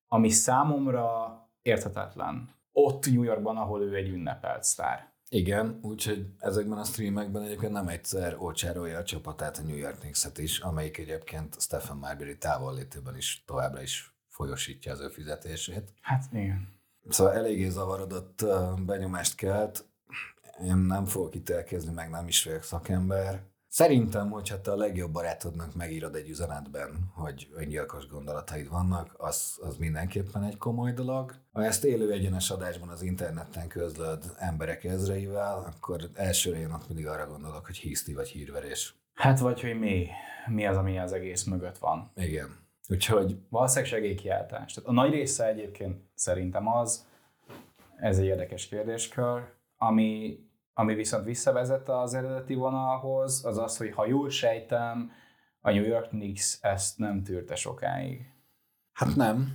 ami számomra érthetetlen. Ott New Yorkban, ahol ő egy ünnepelt sztár. Igen, úgyhogy ezekben a streamekben egyébként nem egyszer ócsárolja a csapatát a New York Knicks-et is, amelyik egyébként Stephen Marbury távollétében is továbbra is folyosítja az ő fizetését. Hát igen. Szóval eléggé zavarodott benyomást kelt. Én nem fogok ítélkezni, meg nem is vagyok szakember. Szerintem, hogyha te a legjobb barátodnak megírod egy üzenetben, hogy öngyilkos gondolataid vannak, az, az mindenképpen egy komoly dolog. Ha ezt élő egyenes adásban az interneten közlöd emberek ezreivel, akkor elsőre én ott mindig arra gondolok, hogy hiszti vagy hírverés. Hát vagy, hogy mi, mi az, ami az egész mögött van. Igen. Úgyhogy Valószínűleg segélykiáltás. Tehát a nagy része egyébként szerintem az, ez egy érdekes kérdéskör, ami, ami viszont visszavezet az eredeti vonalhoz, az az, hogy ha jól sejtem, a New York Knicks ezt nem tűrte sokáig. Hát nem.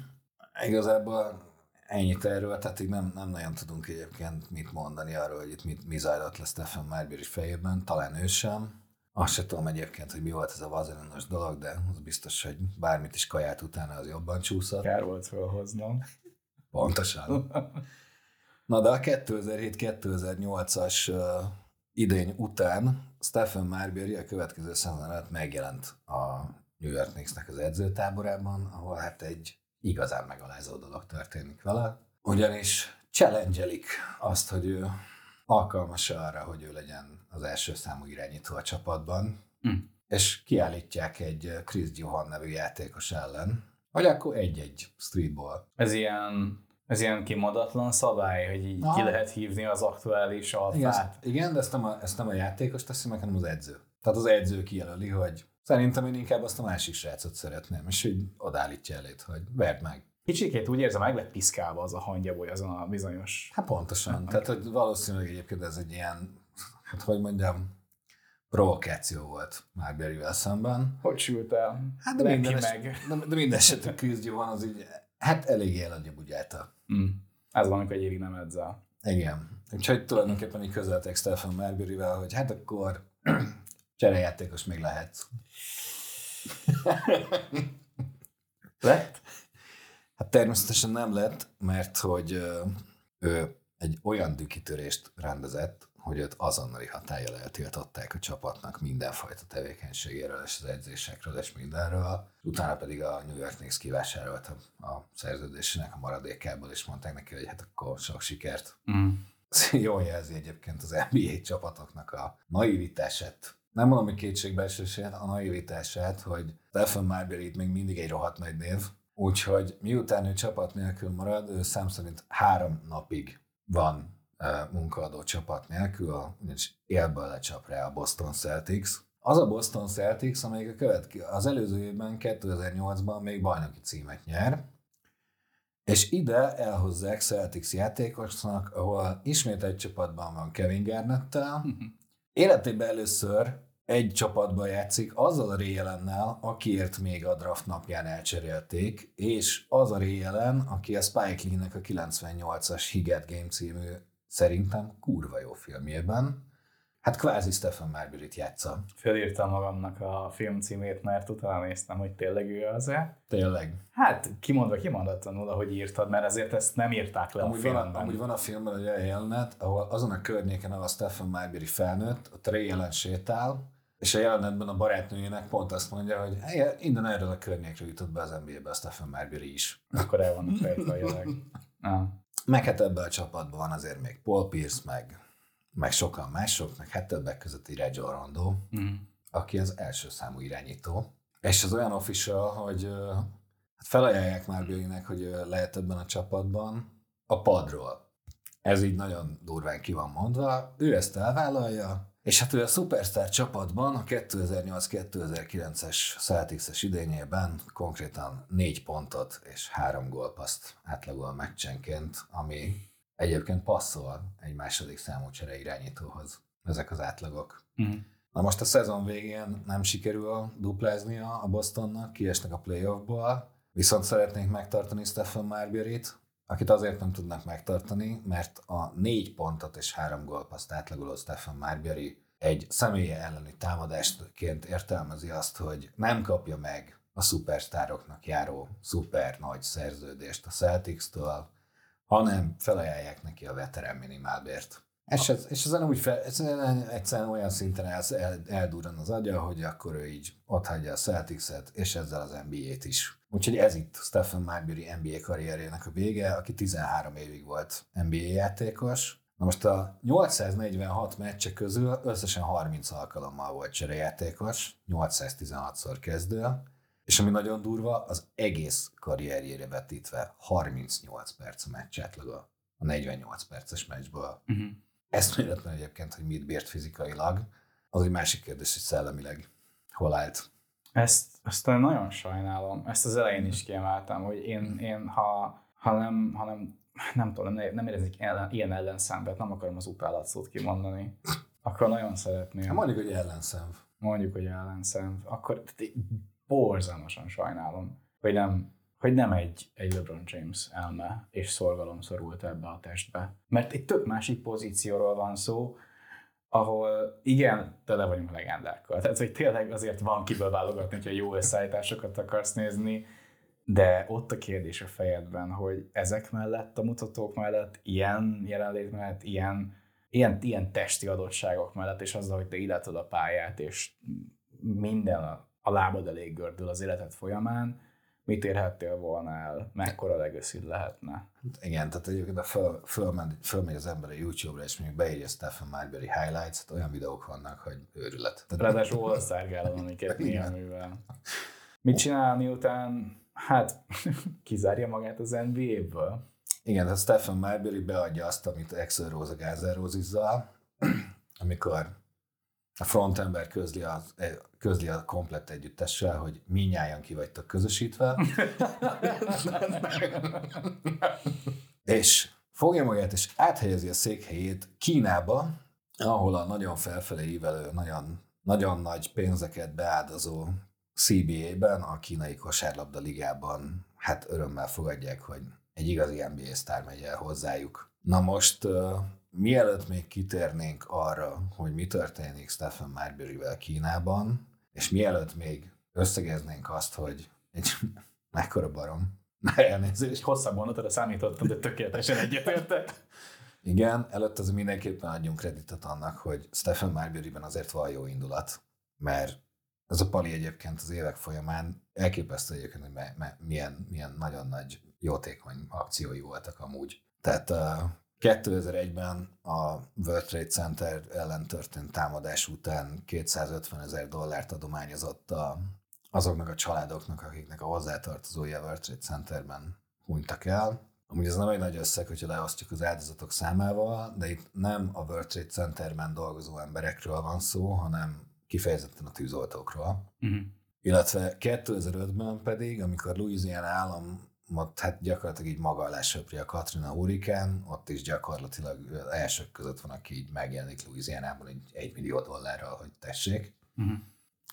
Igazából ennyit erről, tehát így nem, nem nagyon tudunk egyébként mit mondani arról, hogy itt mit, mi zajlott le Stephen Marbury fejében, talán ő sem. Azt se tudom egyébként, hogy mi volt ez a vazelinos dolog, de az biztos, hogy bármit is kajált utána, az jobban csúszott. Kár volt felhoznom. Pontosan. Na de a 2007-2008-as uh, idény után Stephen Marbury a következő szezon előtt megjelent a New York Knicksnek az edzőtáborában, ahol hát egy igazán megalázó dolog történik vele. Ugyanis challenge azt, hogy ő alkalmas arra, hogy ő legyen az első számú irányító a csapatban, Hm. és kiállítják egy Chris Johan nevű játékos ellen, hogy akkor egy-egy streetball. Ez ilyen, ez ilyen kimondatlan szabály, hogy így Aha. ki lehet hívni az aktuális Igen, alfát. ezt, igen, de ezt nem, a, ezt nem a játékos teszi meg, hanem az edző. Tehát az edző kijelöli, hogy szerintem én inkább azt a másik srácot szeretném, és így odállítja elét, hogy verd meg. Kicsikét úgy érzem, meg lett piszkálva az a hangyaboly azon a bizonyos Hát pontosan. Tehát, hogy valószínűleg egyébként ez egy ilyen, hát hogy mondjam, provokáció volt Marbury-vel szemben. Hogy sült el? Hát de Lenki minden, meg. eset, de, de minden esetre küzdő van, az így, hát eléggé eladja bugyálta. Mm. Ez van, amikor egy évig nem edzel. Igen. Úgyhogy tulajdonképpen így közeltek Stephen Marbury-vel, hogy hát akkor cserejátékos még lehet. Lett? Hát természetesen nem lett, mert hogy ő egy olyan dükitörést rendezett, hogy őt azonnali hatállal eltiltották a csapatnak mindenfajta tevékenységéről és az edzésekről és mindenről. Utána pedig a New York Knicks kivásárolta a szerződésének a maradékából, és mondták neki, hogy hát akkor sok sikert. Mm. Ez jól jelzi egyébként az NBA csapatoknak a naivitását. Nem mondom, hogy kétségbeesését, a naivitását, hogy Stephen Marbury itt még mindig egy rohadt nagy név, úgyhogy miután ő csapat nélkül marad, ő szám szerint három napig van munkaadó csapat nélkül, ugyanis élből lecsap rá a Boston Celtics. Az a Boston Celtics, amelyik a következő, az előző évben, 2008-ban még bajnoki címet nyer, és ide elhozzák Celtics játékosnak, ahol ismét egy csapatban van Kevin Garnettel. Életében először egy csapatban játszik azzal a Ray akiért még a draft napján elcserélték, és az a Ray Allen, aki a Spike Lee-nek a 98-as Higet Game című szerintem kurva jó filmjében. Hát kvázi Stephen Marbury-t játsza. Fölírtam magamnak a film címét, mert utána néztem, hogy tényleg ő az-e. Tényleg. Hát kimondva kimondatlanul, ahogy írtad, mert ezért ezt nem írták le Amúgy a van, a, filmben. amúgy van a filmben egy olyan jelenet, ahol azon a környéken, ahol Stephen Marbury felnőtt, ott Ray Allen sétál, és a jelenetben a barátnőjének pont azt mondja, hogy innen erről a környékről jutott be az NBA-be a Stephen Marbury is. Akkor el vannak rejtve a jelek. Ah. Meg hát ebben a csapatban van azért még Paul Pierce, meg meg sokan mások, meg hát többek között Reggio Rondo, Mm. aki az első számú irányító. És az olyan official, hogy hát felajánlják már Billynek, hogy lehet ebben a csapatban a padról. Ez így nagyon durván ki van mondva. Ő ezt elvállalja, és hát ő a Superstar csapatban a 2008-2009-es Celtics-es idényében konkrétan négy pontot és három gólpaszt átlagol meccsenként, ami egyébként passzol egy második számú csere irányítóhoz. Ezek az átlagok. Mm. Na most a szezon végén nem sikerül dupláznia a Bostonnak, kiesnek a playoffból, viszont szeretnénk megtartani Stephen Marbury-t, akit azért nem tudnak megtartani, mert a négy pontot és három gólpaszt átlagoló Stephen Marbury egy személye elleni támadásként értelmezi azt, hogy nem kapja meg a szupersztároknak járó szuper nagy szerződést a Celtics-től, hanem felajánlják neki a veterán minimálbért. És, ez, és ezen úgy fel, ezen egyszerűen olyan szinten el, el, eldurran az agya, hogy akkor ő így ott hagyja a Celtics-et, és ezzel az NBA-t is. Úgyhogy ez itt Stephen Marbury NBA karrierjének a vége, aki 13 évig volt NBA játékos. Na most a 846 meccse közül összesen 30 alkalommal volt cserejátékos, 816-szor kezdő, és ami nagyon durva, az egész karrierjére vetítve 38 perc a meccs átlaga a 48 perces meccsből. Mm. Ezt méletlen egyébként, hogy mit bírt fizikailag, az egy másik kérdés, hogy szellemileg hol állt. Ezt, ezt nagyon sajnálom. Ezt az elején is kiemeltem, hogy én, én ha, ha, nem, ha nem, nem tudom, nem, nem éreznék ellen, ilyen ellenszámbet, nem akarom az utálat szót kimondani, akkor nagyon szeretném. Mondjuk, hogy ellenszenv. mondjuk, hogy ellenszem, akkor borzalmasan sajnálom, hogy nem, hogy nem egy, egy LeBron James elme és szorgalom szorult ebbe a testbe. Mert egy tök másik pozícióról van szó, ahol igen, tele vagyunk legendákkal. Tehát, hogy tényleg azért van kiből válogatni, hogyha jó összeállításokat akarsz nézni, de ott a kérdés a fejedben, hogy ezek mellett, a mutatók mellett, ilyen jelenlét mellett, ilyen, ilyen, ilyen testi adottságok mellett, és azzal, hogy te illetod a pályát, és minden a, a lábad elég gördül az életed folyamán, mit érhettél volna el, mekkora legacy lehetne. Igen, tehát egyébként a föl, fölmegy, fölmegy az ember a YouTube-ra, és mondjuk beírja Stephen Marbury highlights, hát olyan videók vannak, hogy őrület. Tehát Ráadásul all amiket néha. Mit csinál miután, hát kizárja magát az NBA-ből? Igen, tehát Stephen Marbury beadja azt, amit Axel Rose a Gázer amikor a frontember közli a, közli a komplett együttessel, hogy minnyáján ki vagytok közösítve. és fogja magát, és áthelyezi a székhelyét Kínába, ahol a nagyon felfelé ívelő, nagyon, nagyon nagy pénzeket beáldozó CBA-ben, a kínai kosárlabda ligában, hát örömmel fogadják, hogy egy igazi NBA sztár megy el hozzájuk. Na most, mielőtt még kitérnénk arra, hogy mi történik Stephen Marbury-vel Kínában, és mielőtt még összegeznénk azt, hogy egy mekkora barom, elnézést, Egy hosszabb mondatodra számítottam, de tökéletesen egyetértek. Igen, előtt azért mindenképpen adjunk kreditet annak, hogy Stephen Marbury-ben azért van jó indulat, mert ez a pali egyébként az évek folyamán elképesztő egyébként, hogy milyen, milyen nagyon nagy jótékony akciói voltak amúgy. Tehát uh, 2001-ben a World Trade Center ellen történt támadás után 250 ezer dollárt adományozott a, azoknak a családoknak, akiknek a hozzátartozója a World Trade Centerben hunytak el. Amúgy ez nem egy nagy összeg, hogyha leosztjuk az áldozatok számával, de itt nem a World Trade Centerben dolgozó emberekről van szó, hanem kifejezetten a tűzoltókról. Uh-huh. Illetve 2005-ben pedig, amikor Louisiana állam ott hát gyakorlatilag így maga alá söpri a Katrina hurrikán, ott is gyakorlatilag elsők között van, aki így megjelenik Louisianában egy, egy millió dollárral, hogy tessék. Uh-huh.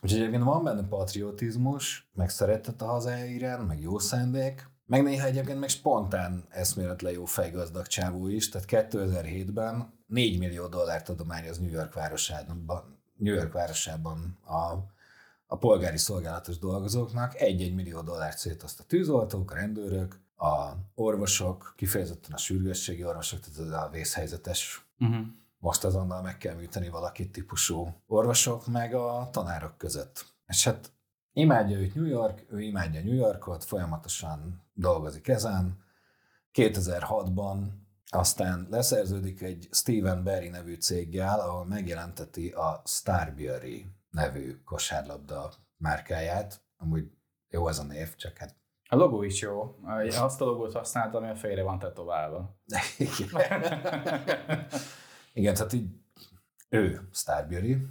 Úgyhogy egyébként van benne patriotizmus, meg szeretet a hazája iránt, meg jó szándék, meg néha egyébként meg spontán eszméletlen jó fejgazdag csávó is, tehát 2007-ben 4 millió dollárt adományoz New York városában, New York városában a, a polgári szolgálatos dolgozóknak, 1-1 millió dollárt szétoszt a tűzoltók, a rendőrök, a orvosok, kifejezetten a sürgősségi orvosok, tehát a vészhelyzetes Uh-huh. most azonnal meg kell műteni valakit típusú orvosok, meg a tanárok között. És hát imádja őt New York, ő imádja New Yorkot, folyamatosan dolgozik ezen. 2006-ban aztán leszerződik egy Steven Berry nevű céggel, ahol megjelenteti a Starbury nevű kosárlabda márkáját. Amúgy jó az a név, csak hát A logó is jó. Azt a logót használtam, ami a fejre van tetoválva. Igen, tehát így ő Starbury.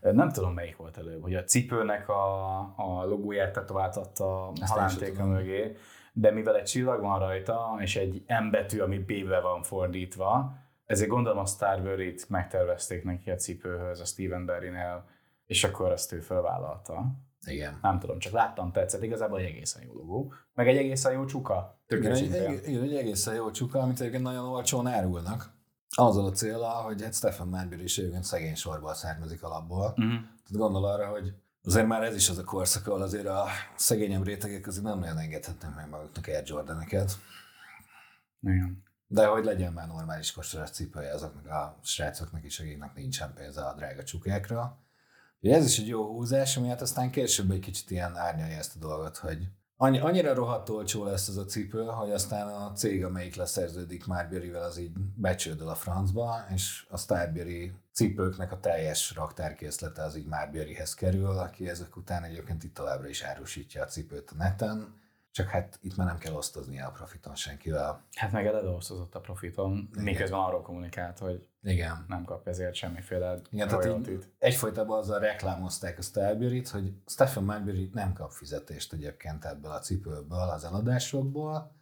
Nem tudom, melyik volt előbb, hogy a cipőnek a, a logóját tetováltatta a halántéka mögé, de mivel egy csillag van rajta, és egy M betű, ami B-be van fordítva, ezért gondolom a Starbury-t megtervezték neki a cipőhöz, a Steven Berrynél, és akkor ezt ő felvállalta. Igen. Nem tudom, csak láttam, tetszett. Igazából egy egészen jó logó. Meg egy egészen jó csuka. Tök Igen, egy, egy, igen, egy egészen jó csuka, amit egyébként nagyon olcsón árulnak. Azzal a célra, hogy egy Stephen Marbury is egyébként szegény sorból származik alapból. Mhm. Tehát gondol arra, hogy azért már ez is az a korszak, ahol azért a szegényebb rétegek azért nem nagyon engedhetnek meg maguknak Air Jordaneket. Igen. De hogy legyen már normális kosaras cipője azoknak a srácoknak is, akiknek nincsen pénze a drága csukákra. Ugye ez is egy jó húzás, ami hát aztán később egy kicsit ilyen árnyalja ezt a dolgot, hogy annyi, annyira rohadt olcsó lesz ez a cipő, hogy aztán a cég, amelyik leszerződik Marbury-vel, az így becsődöl a francba, és a Starbury cipőknek a teljes raktárkészlete az így Marburyhez kerül, aki ezek után egyébként itt továbbra is árusítja a cipőt a neten, csak hát itt már nem kell osztoznia a profiton senkivel. Hát meg eleve osztozott a profiton, miközben arról kommunikált, hogy Igen. nem kap ezért semmiféle Igen, tehát így egyfolytában azzal reklámozták a Starbury-t, hogy Stephen Marbury nem kap fizetést egyébként ebből a cipőből, az eladásokból,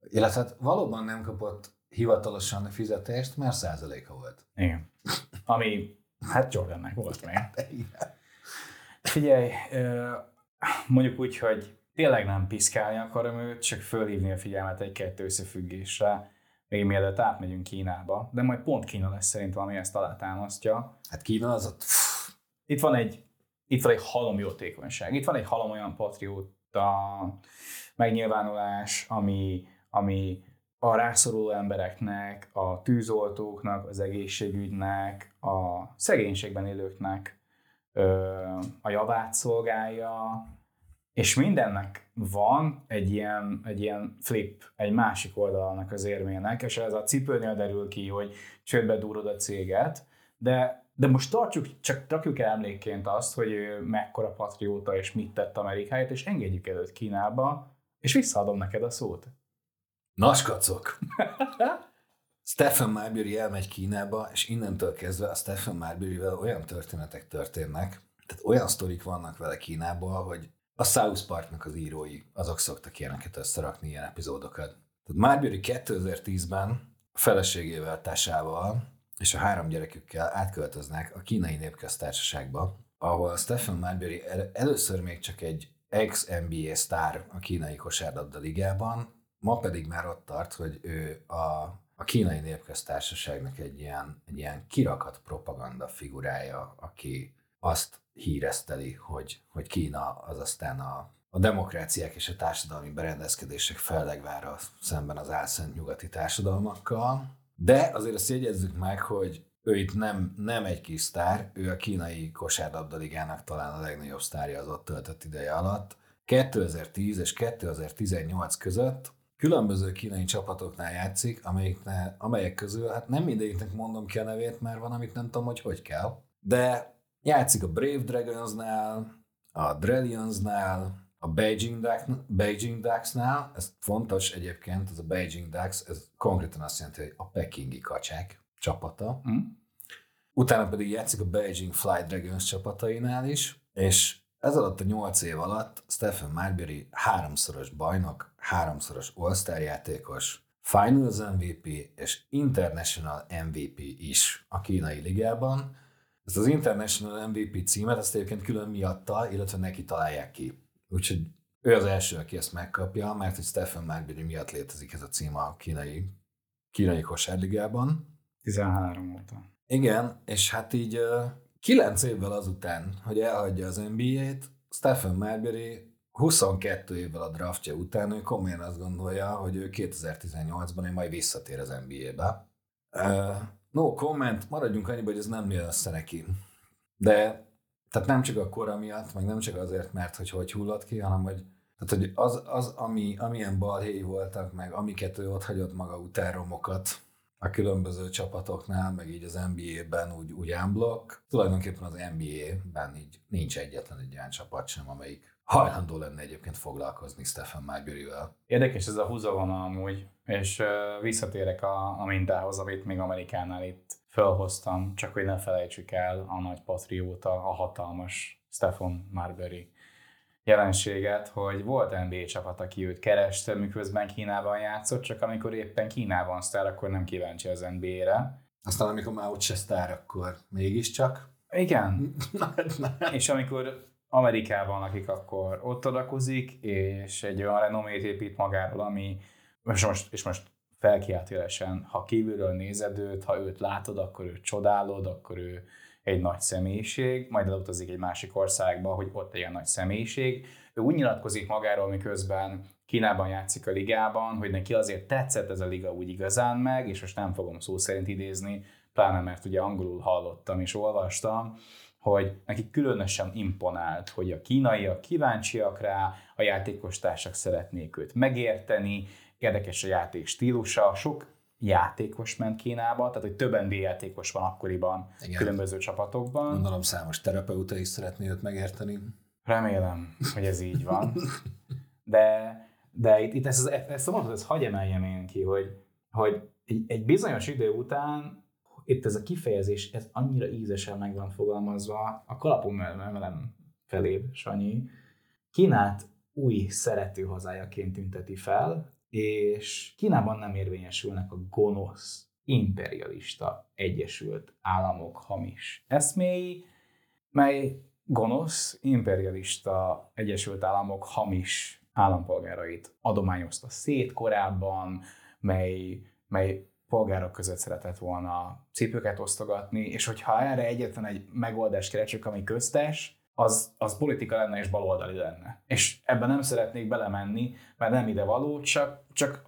illetve hát valóban nem kapott hivatalosan fizetést, mert százaléka volt. Igen. Ami, hát Jordannek volt még. Figyelj, ö, mondjuk úgy, hogy tényleg nem piszkálni akarom őt, csak fölhívni a figyelmet egy-kettő összefüggésre, még mielőtt átmegyünk Kínába, de majd pont Kína lesz szerintem, ami ezt alátámasztja. Hát Kína az ott, Itt van egy, itt van egy halom jótékonyság, itt van egy halom olyan patrióta megnyilvánulás, ami, ami a rászoruló embereknek, a tűzoltóknak, az egészségügynek, a szegénységben élőknek ö, a javát szolgálja, és mindennek van egy ilyen, egy ilyen flip, egy másik oldalnak az érmének, és ez a cipőnél derül ki, hogy csődbe durod a céget, de, de most tartsuk, csak rakjuk el emlékként azt, hogy ő mekkora patrióta és mit tett Amerikáért, és engedjük előtt Kínába, és visszaadom neked a szót. naskacok. Stephen Marbury elmegy Kínába, és innentől kezdve a Stephen Marbury-vel olyan történetek történnek, tehát olyan sztorik vannak vele Kínából, hogy a South Parknak az írói, azok szoktak ilyeneket összerakni, ilyen epizódokat. Tehát Marbury 2010-ben a feleségével, Tásával és a három gyerekükkel átköltöznek a kínai népköztársaságba, ahol Stephen Marbury el- először még csak egy ex-NBA sztár a kínai kosárlabda ligában, ma pedig már ott tart, hogy ő a, a kínai népköztársaságnak egy ilyen, egy ilyen kirakat propaganda figurája, aki azt híreszteli, hogy, hogy Kína az aztán a, a demokráciák és a társadalmi berendezkedések fellegvára szemben az álszent nyugati társadalmakkal. De azért azt jegyezzük meg, hogy ő itt nem, nem egy kis sztár, ő a kínai kosárlabdaligának talán a legnagyobb sztárja az ott töltött ideje alatt. 2010 és 2018 között különböző kínai csapatoknál játszik, amelyiknek, amelyek közül, hát nem mindegyiknek mondom ki a nevét, mert van, amit nem tudom, hogy hogy kell, de játszik a Brave Dragonsnál, a Drellionsnál, a Beijing, Ducks, Beijing Ducksnál, ez fontos egyébként, ez a Beijing Ducks, ez konkrétan azt jelenti, hogy a pekingi kacsák csapata. Hm? Utána pedig játszik a Beijing Fly Dragons csapatainál is, és ez alatt a nyolc év alatt Stephen Marbury háromszoros bajnok, háromszoros All-Star játékos, Finals MVP és International MVP is a kínai ligában. Ezt az International MVP címet, ezt egyébként külön miatta, illetve neki találják ki. Úgyhogy ő az első, aki ezt megkapja, mert hogy Stephen Marbury miatt létezik ez a cím a kínai, kínai kosárligában. 13 óta. Igen, és hát így ö, kilenc évvel azután, hogy elhagyja az NBA-t, Stephen Marbury 22 évvel a draftja után ő komolyan azt gondolja, hogy ő 2018-ban ő majd visszatér az NBA-be. Uh, no comment, maradjunk annyiba, hogy ez nem jön össze neki. De tehát nem csak a kora miatt, meg nem csak azért, mert hogy hogy hullott ki, hanem hogy Tehát, hogy az, az ami, amilyen balhéi voltak, meg amiket ő ott hagyott maga után romokat a különböző csapatoknál, meg így az NBA-ben úgy, úgy unblock, tulajdonképpen az NBA-ben így nincs egyetlen egy olyan csapat sem, amelyik hajlandó lenne egyébként foglalkozni Stephen Marbury-vel. Érdekes ez a húzavona amúgy, és visszatérek a, a mintához, amit még Amerikánál itt felhoztam, csak hogy ne felejtsük el a nagy patrióta, a hatalmas Stephen Marbury jelenséget, hogy volt NBA csapat, aki őt kereste, miközben Kínában játszott, csak amikor éppen Kínában sztár, akkor nem kíváncsi az NBA-re. Aztán amikor már ott se sztár, akkor mégiscsak. Igen. és amikor Amerikában lakik, akkor ott adakozik, és egy olyan renomét épít magáról, ami, és most, és most felkiáltélesen, ha kívülről nézed őt, ha őt látod, akkor őt csodálod, akkor ő egy nagy személyiség, majd elutazik egy másik országba, hogy ott egy nagy személyiség. Ő úgy nyilatkozik magáról, miközben Kínában játszik a ligában, hogy neki azért tetszett ez a liga úgy igazán meg, és most nem fogom szó szerint idézni, pláne mert ugye angolul hallottam és olvastam, hogy neki különösen imponált, hogy a kínaiak kíváncsiak rá, a játékostársak szeretnék őt megérteni, érdekes a játék stílusa, sok játékos ment Kínába, tehát hogy több NBA játékos van akkoriban Igen. különböző csapatokban. Gondolom számos terapeuta is szeretné őt megérteni. Remélem, hogy ez így van. De, de itt, itt ezt, ezt, ezt a mondatot, ezt hagyj emeljem én ki, hogy, hogy egy, egy bizonyos idő után itt ez a kifejezés, ez annyira ízesen meg van fogalmazva, a kalapom emelem felé, Sanyi, Kínát új szerető hazájaként tünteti fel, és Kínában nem érvényesülnek a gonosz, imperialista Egyesült Államok hamis eszméi, mely gonosz, imperialista Egyesült Államok hamis állampolgárait adományozta szét korábban, mely, mely polgárok között szeretett volna cipőket osztogatni, és hogyha erre egyetlen egy megoldást keresünk, ami köztes, az, az politika lenne és baloldali lenne. És ebben nem szeretnék belemenni, mert nem ide való, csak, csak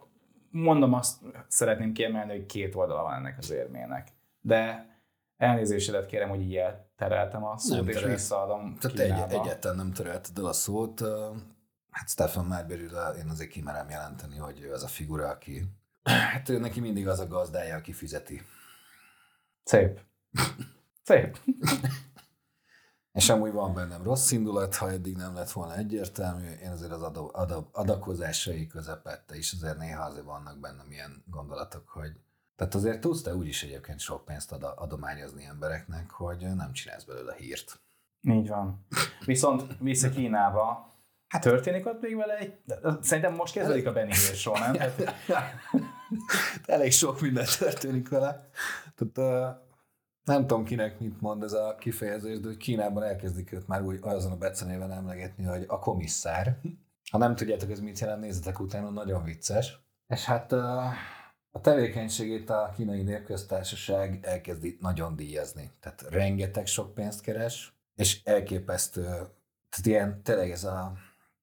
mondom azt, szeretném kiemelni, hogy két oldala van ennek az érmének. De elnézésedet kérem, hogy így eltereltem a szót, nem és terelt. visszaadom Tehát egy, egyetlen nem terelted el a szót. Hát Stefan marbury én azért kimerem jelenteni, hogy ő az a figura, aki hát ő neki mindig az a gazdája, aki fizeti. Szép. Szép. És amúgy van bennem rossz indulat, ha eddig nem lett volna egyértelmű, én azért az ad, ad, adakozásai közepette is azért néha azért vannak bennem ilyen gondolatok, hogy tehát azért tudsz te úgyis egyébként sok pénzt ad, adományozni embereknek, hogy nem csinálsz belőle hírt. Így van. Viszont vissza Kínába, Hát történik ott még vele egy... Szerintem most kezdődik a Benny Hill show, nem? Elég sok minden történik vele. Tehát, nem tudom kinek mit mond ez a kifejezés, de hogy Kínában elkezdik őt már úgy azon a becenéven emlegetni, hogy a komisszár. Ha nem tudjátok, ez mit jelent, nézzetek utána, nagyon vicces. És hát a tevékenységét a kínai népköztársaság elkezdi nagyon díjazni. Tehát rengeteg sok pénzt keres, és elképesztő, tehát ilyen tényleg ez a,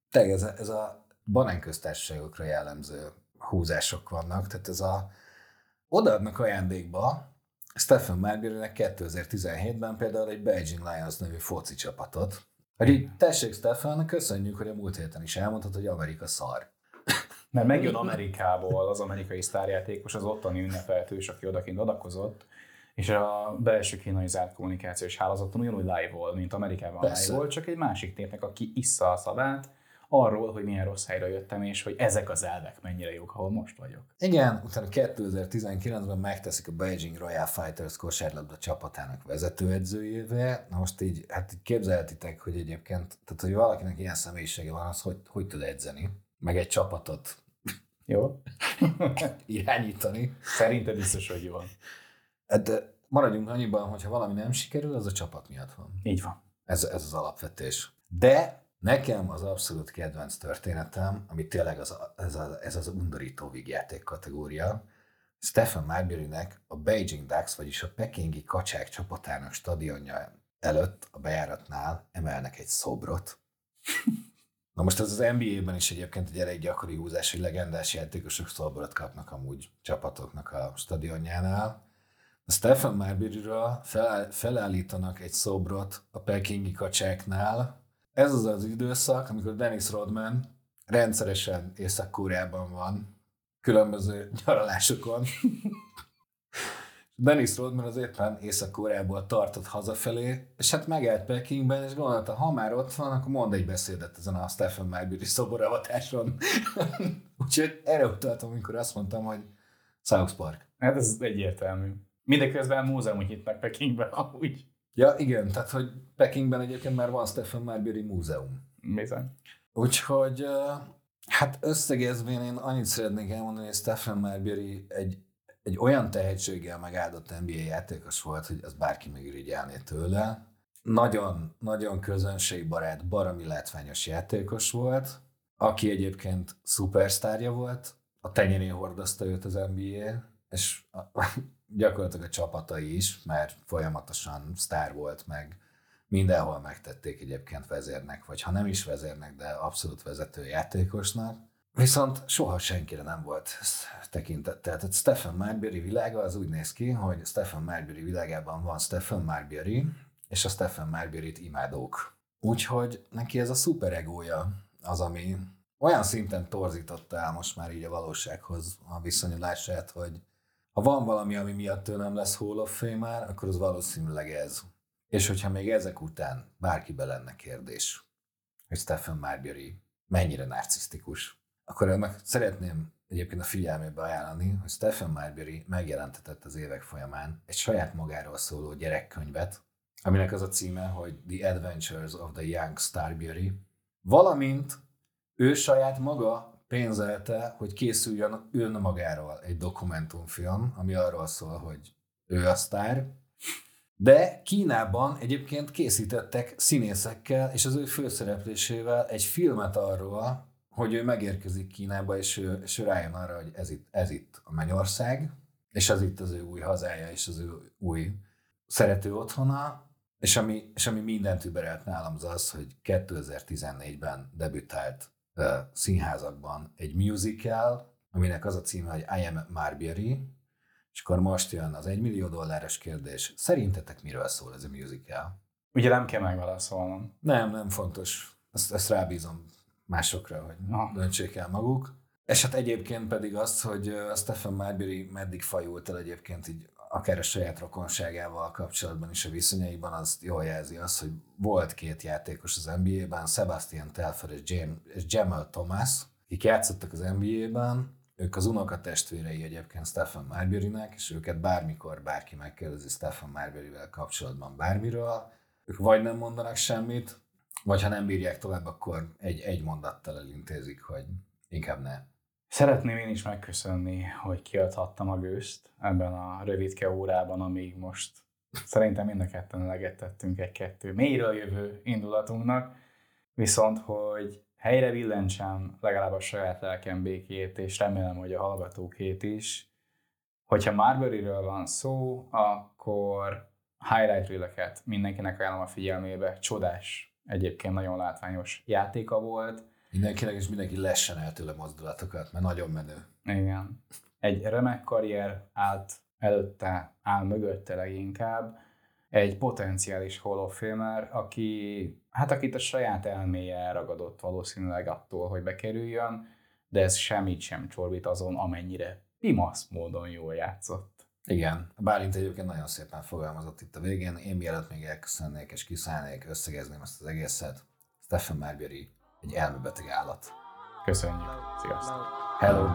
tényleg ez a, ez a banánköztársaságokra jellemző húzások vannak, tehát ez a odaadnak ajándékba Stephen Marbury-nek 2017-ben például egy Beijing Lions nevű foci csapatot. Hogy így, tessék Stefan, köszönjük, hogy a múlt héten is elmondtad, hogy Amerika szar. Mert megjön Amerikából az amerikai sztárjátékos, az ottani ünnepeltős, aki odakint adakozott, és a belső kínai zárt kommunikációs hálózaton ugyanúgy live volt, mint Amerikában Persze. live volt, csak egy másik népnek, aki issza a szavát, arról, hogy milyen rossz helyre jöttem, és hogy ezek az elvek mennyire jók, ahol most vagyok. Igen, utána 2019-ben megteszik a Beijing Royal Fighters kosárlabda csapatának vezetőedzőjével. Na most így, hát így képzelhetitek, hogy egyébként, tehát hogy valakinek ilyen személyisége van, az hogy, hogy tud edzeni, meg egy csapatot jó. irányítani. Szerinted biztos, hogy jó. Hát maradjunk annyiban, hogyha valami nem sikerül, az a csapat miatt van. Így van. Ez, ez az alapvetés. De Nekem az abszolút kedvenc történetem, ami tényleg az, ez, az, ez az undorító vígjáték kategória, Stephen Marbury-nek a Beijing Ducks, vagyis a pekingi kacsák csapatának stadionja előtt a bejáratnál emelnek egy szobrot. Na most ez az NBA-ben is egyébként egy elég gyakori húzás, hogy legendás játékosok szobrot kapnak amúgy csapatoknak a stadionjánál. A Stephen Marbury-ről felállítanak egy szobrot a pekingi kacsáknál, ez az az időszak, amikor Dennis Rodman rendszeresen Észak-Koreában van, különböző nyaralásokon. Dennis Rodman az éppen Észak-Koreából tartott hazafelé, és hát megállt Pekingben, és gondolta, ha már ott van, akkor mond egy beszédet ezen a Stephen Marbury szoboravatáson. Úgyhogy erre utaltam, amikor azt mondtam, hogy South Park. Hát ez egyértelmű. Mindeközben múzeumot nyitnak Pekingben, amúgy. Ja, igen, tehát hogy Pekingben egyébként már van Stephen Marbury múzeum. Bizony. Úgyhogy hát összegezvén én annyit szeretnék elmondani, hogy Stephen Marbury egy, egy olyan tehetséggel megáldott NBA játékos volt, hogy az bárki megirigyelné tőle. Nagyon, nagyon közönségbarát, barami látványos játékos volt, aki egyébként szupersztárja volt, a tenyerén hordozta őt az NBA, és a, gyakorlatilag a csapatai is, mert folyamatosan sztár volt, meg mindenhol megtették egyébként vezérnek, vagy ha nem is vezérnek, de abszolút vezető játékosnak. Viszont soha senkire nem volt tekintettel. Tehát Stephen Marbury világa az úgy néz ki, hogy Stephen Marbury világában van Stephen Marbury, és a Stephen Marbury-t imádók. Úgyhogy neki ez a szuperegója az, ami olyan szinten torzította el most már így a valósághoz a viszonyulását, hogy ha van valami, ami miatt ő nem lesz Hall of Fame akkor az valószínűleg ez. És hogyha még ezek után bárkibe lenne kérdés, hogy Stephen Marbury mennyire narcisztikus, akkor ennek szeretném egyébként a figyelmébe ajánlani, hogy Stephen Marbury megjelentetett az évek folyamán egy saját magáról szóló gyerekkönyvet, aminek az a címe, hogy The Adventures of the Young Starbury, valamint ő saját maga pénzelte, hogy készüljön önmagáról egy dokumentumfilm, ami arról szól, hogy ő a sztár, de Kínában egyébként készítettek színészekkel és az ő főszereplésével egy filmet arról, hogy ő megérkezik Kínába, és ő, és ő rájön arra, hogy ez itt, ez itt a mennyország, és ez itt az ő új hazája, és az ő új szerető otthona, és ami, és ami mindent überelt nálam az az, hogy 2014-ben debütált színházakban egy musical, aminek az a címe, hogy I Am Marbury, és akkor most jön az egy millió dolláros kérdés. Szerintetek miről szól ez a musical? Ugye nem kell megválaszolnom. Nem, nem fontos. Ezt, ezt rábízom másokra, hogy Na. döntsék el maguk. És hát egyébként pedig azt, hogy a Stephen Marbury meddig fajult el egyébként így akár a saját rokonságával kapcsolatban is a viszonyaiban, az jól jelzi az, hogy volt két játékos az NBA-ben, Sebastian Telfer és, James, és Jamal Thomas, akik játszottak az NBA-ben, ők az unokatestvérei egyébként Stephen Marburynek, és őket bármikor bárki megkérdezi Stephen Marburyvel kapcsolatban bármiről, ők vagy nem mondanak semmit, vagy ha nem bírják tovább, akkor egy, egy mondattal elintézik, hogy inkább ne. Szeretném én is megköszönni, hogy kiadhattam a gőzt ebben a rövidke órában, amíg most szerintem mind a ketten eleget tettünk egy-kettő mélyről jövő indulatunknak, viszont hogy helyre billentsem legalább a saját lelkem békét, és remélem, hogy a hallgatókét is. Hogyha Marburyről van szó, akkor highlight reel mindenkinek ajánlom a figyelmébe. Csodás, egyébként nagyon látványos játéka volt. Mindenkinek és mindenki lessen el tőle mozdulatokat, mert nagyon menő. Igen. Egy remek karrier állt előtte, áll mögötte leginkább. Egy potenciális Hall of Famer, aki, hát akit a saját elméje elragadott valószínűleg attól, hogy bekerüljön, de ez semmit sem csorbít azon, amennyire pimasz módon jól játszott. Igen, Bálint egyébként nagyon szépen fogalmazott itt a végén. Én mielőtt még elköszönnék és kiszállnék, összegezném ezt az egészet. Stephen Marbury egy elmebeteg állat. Köszönjük. Sziasztok. Hello!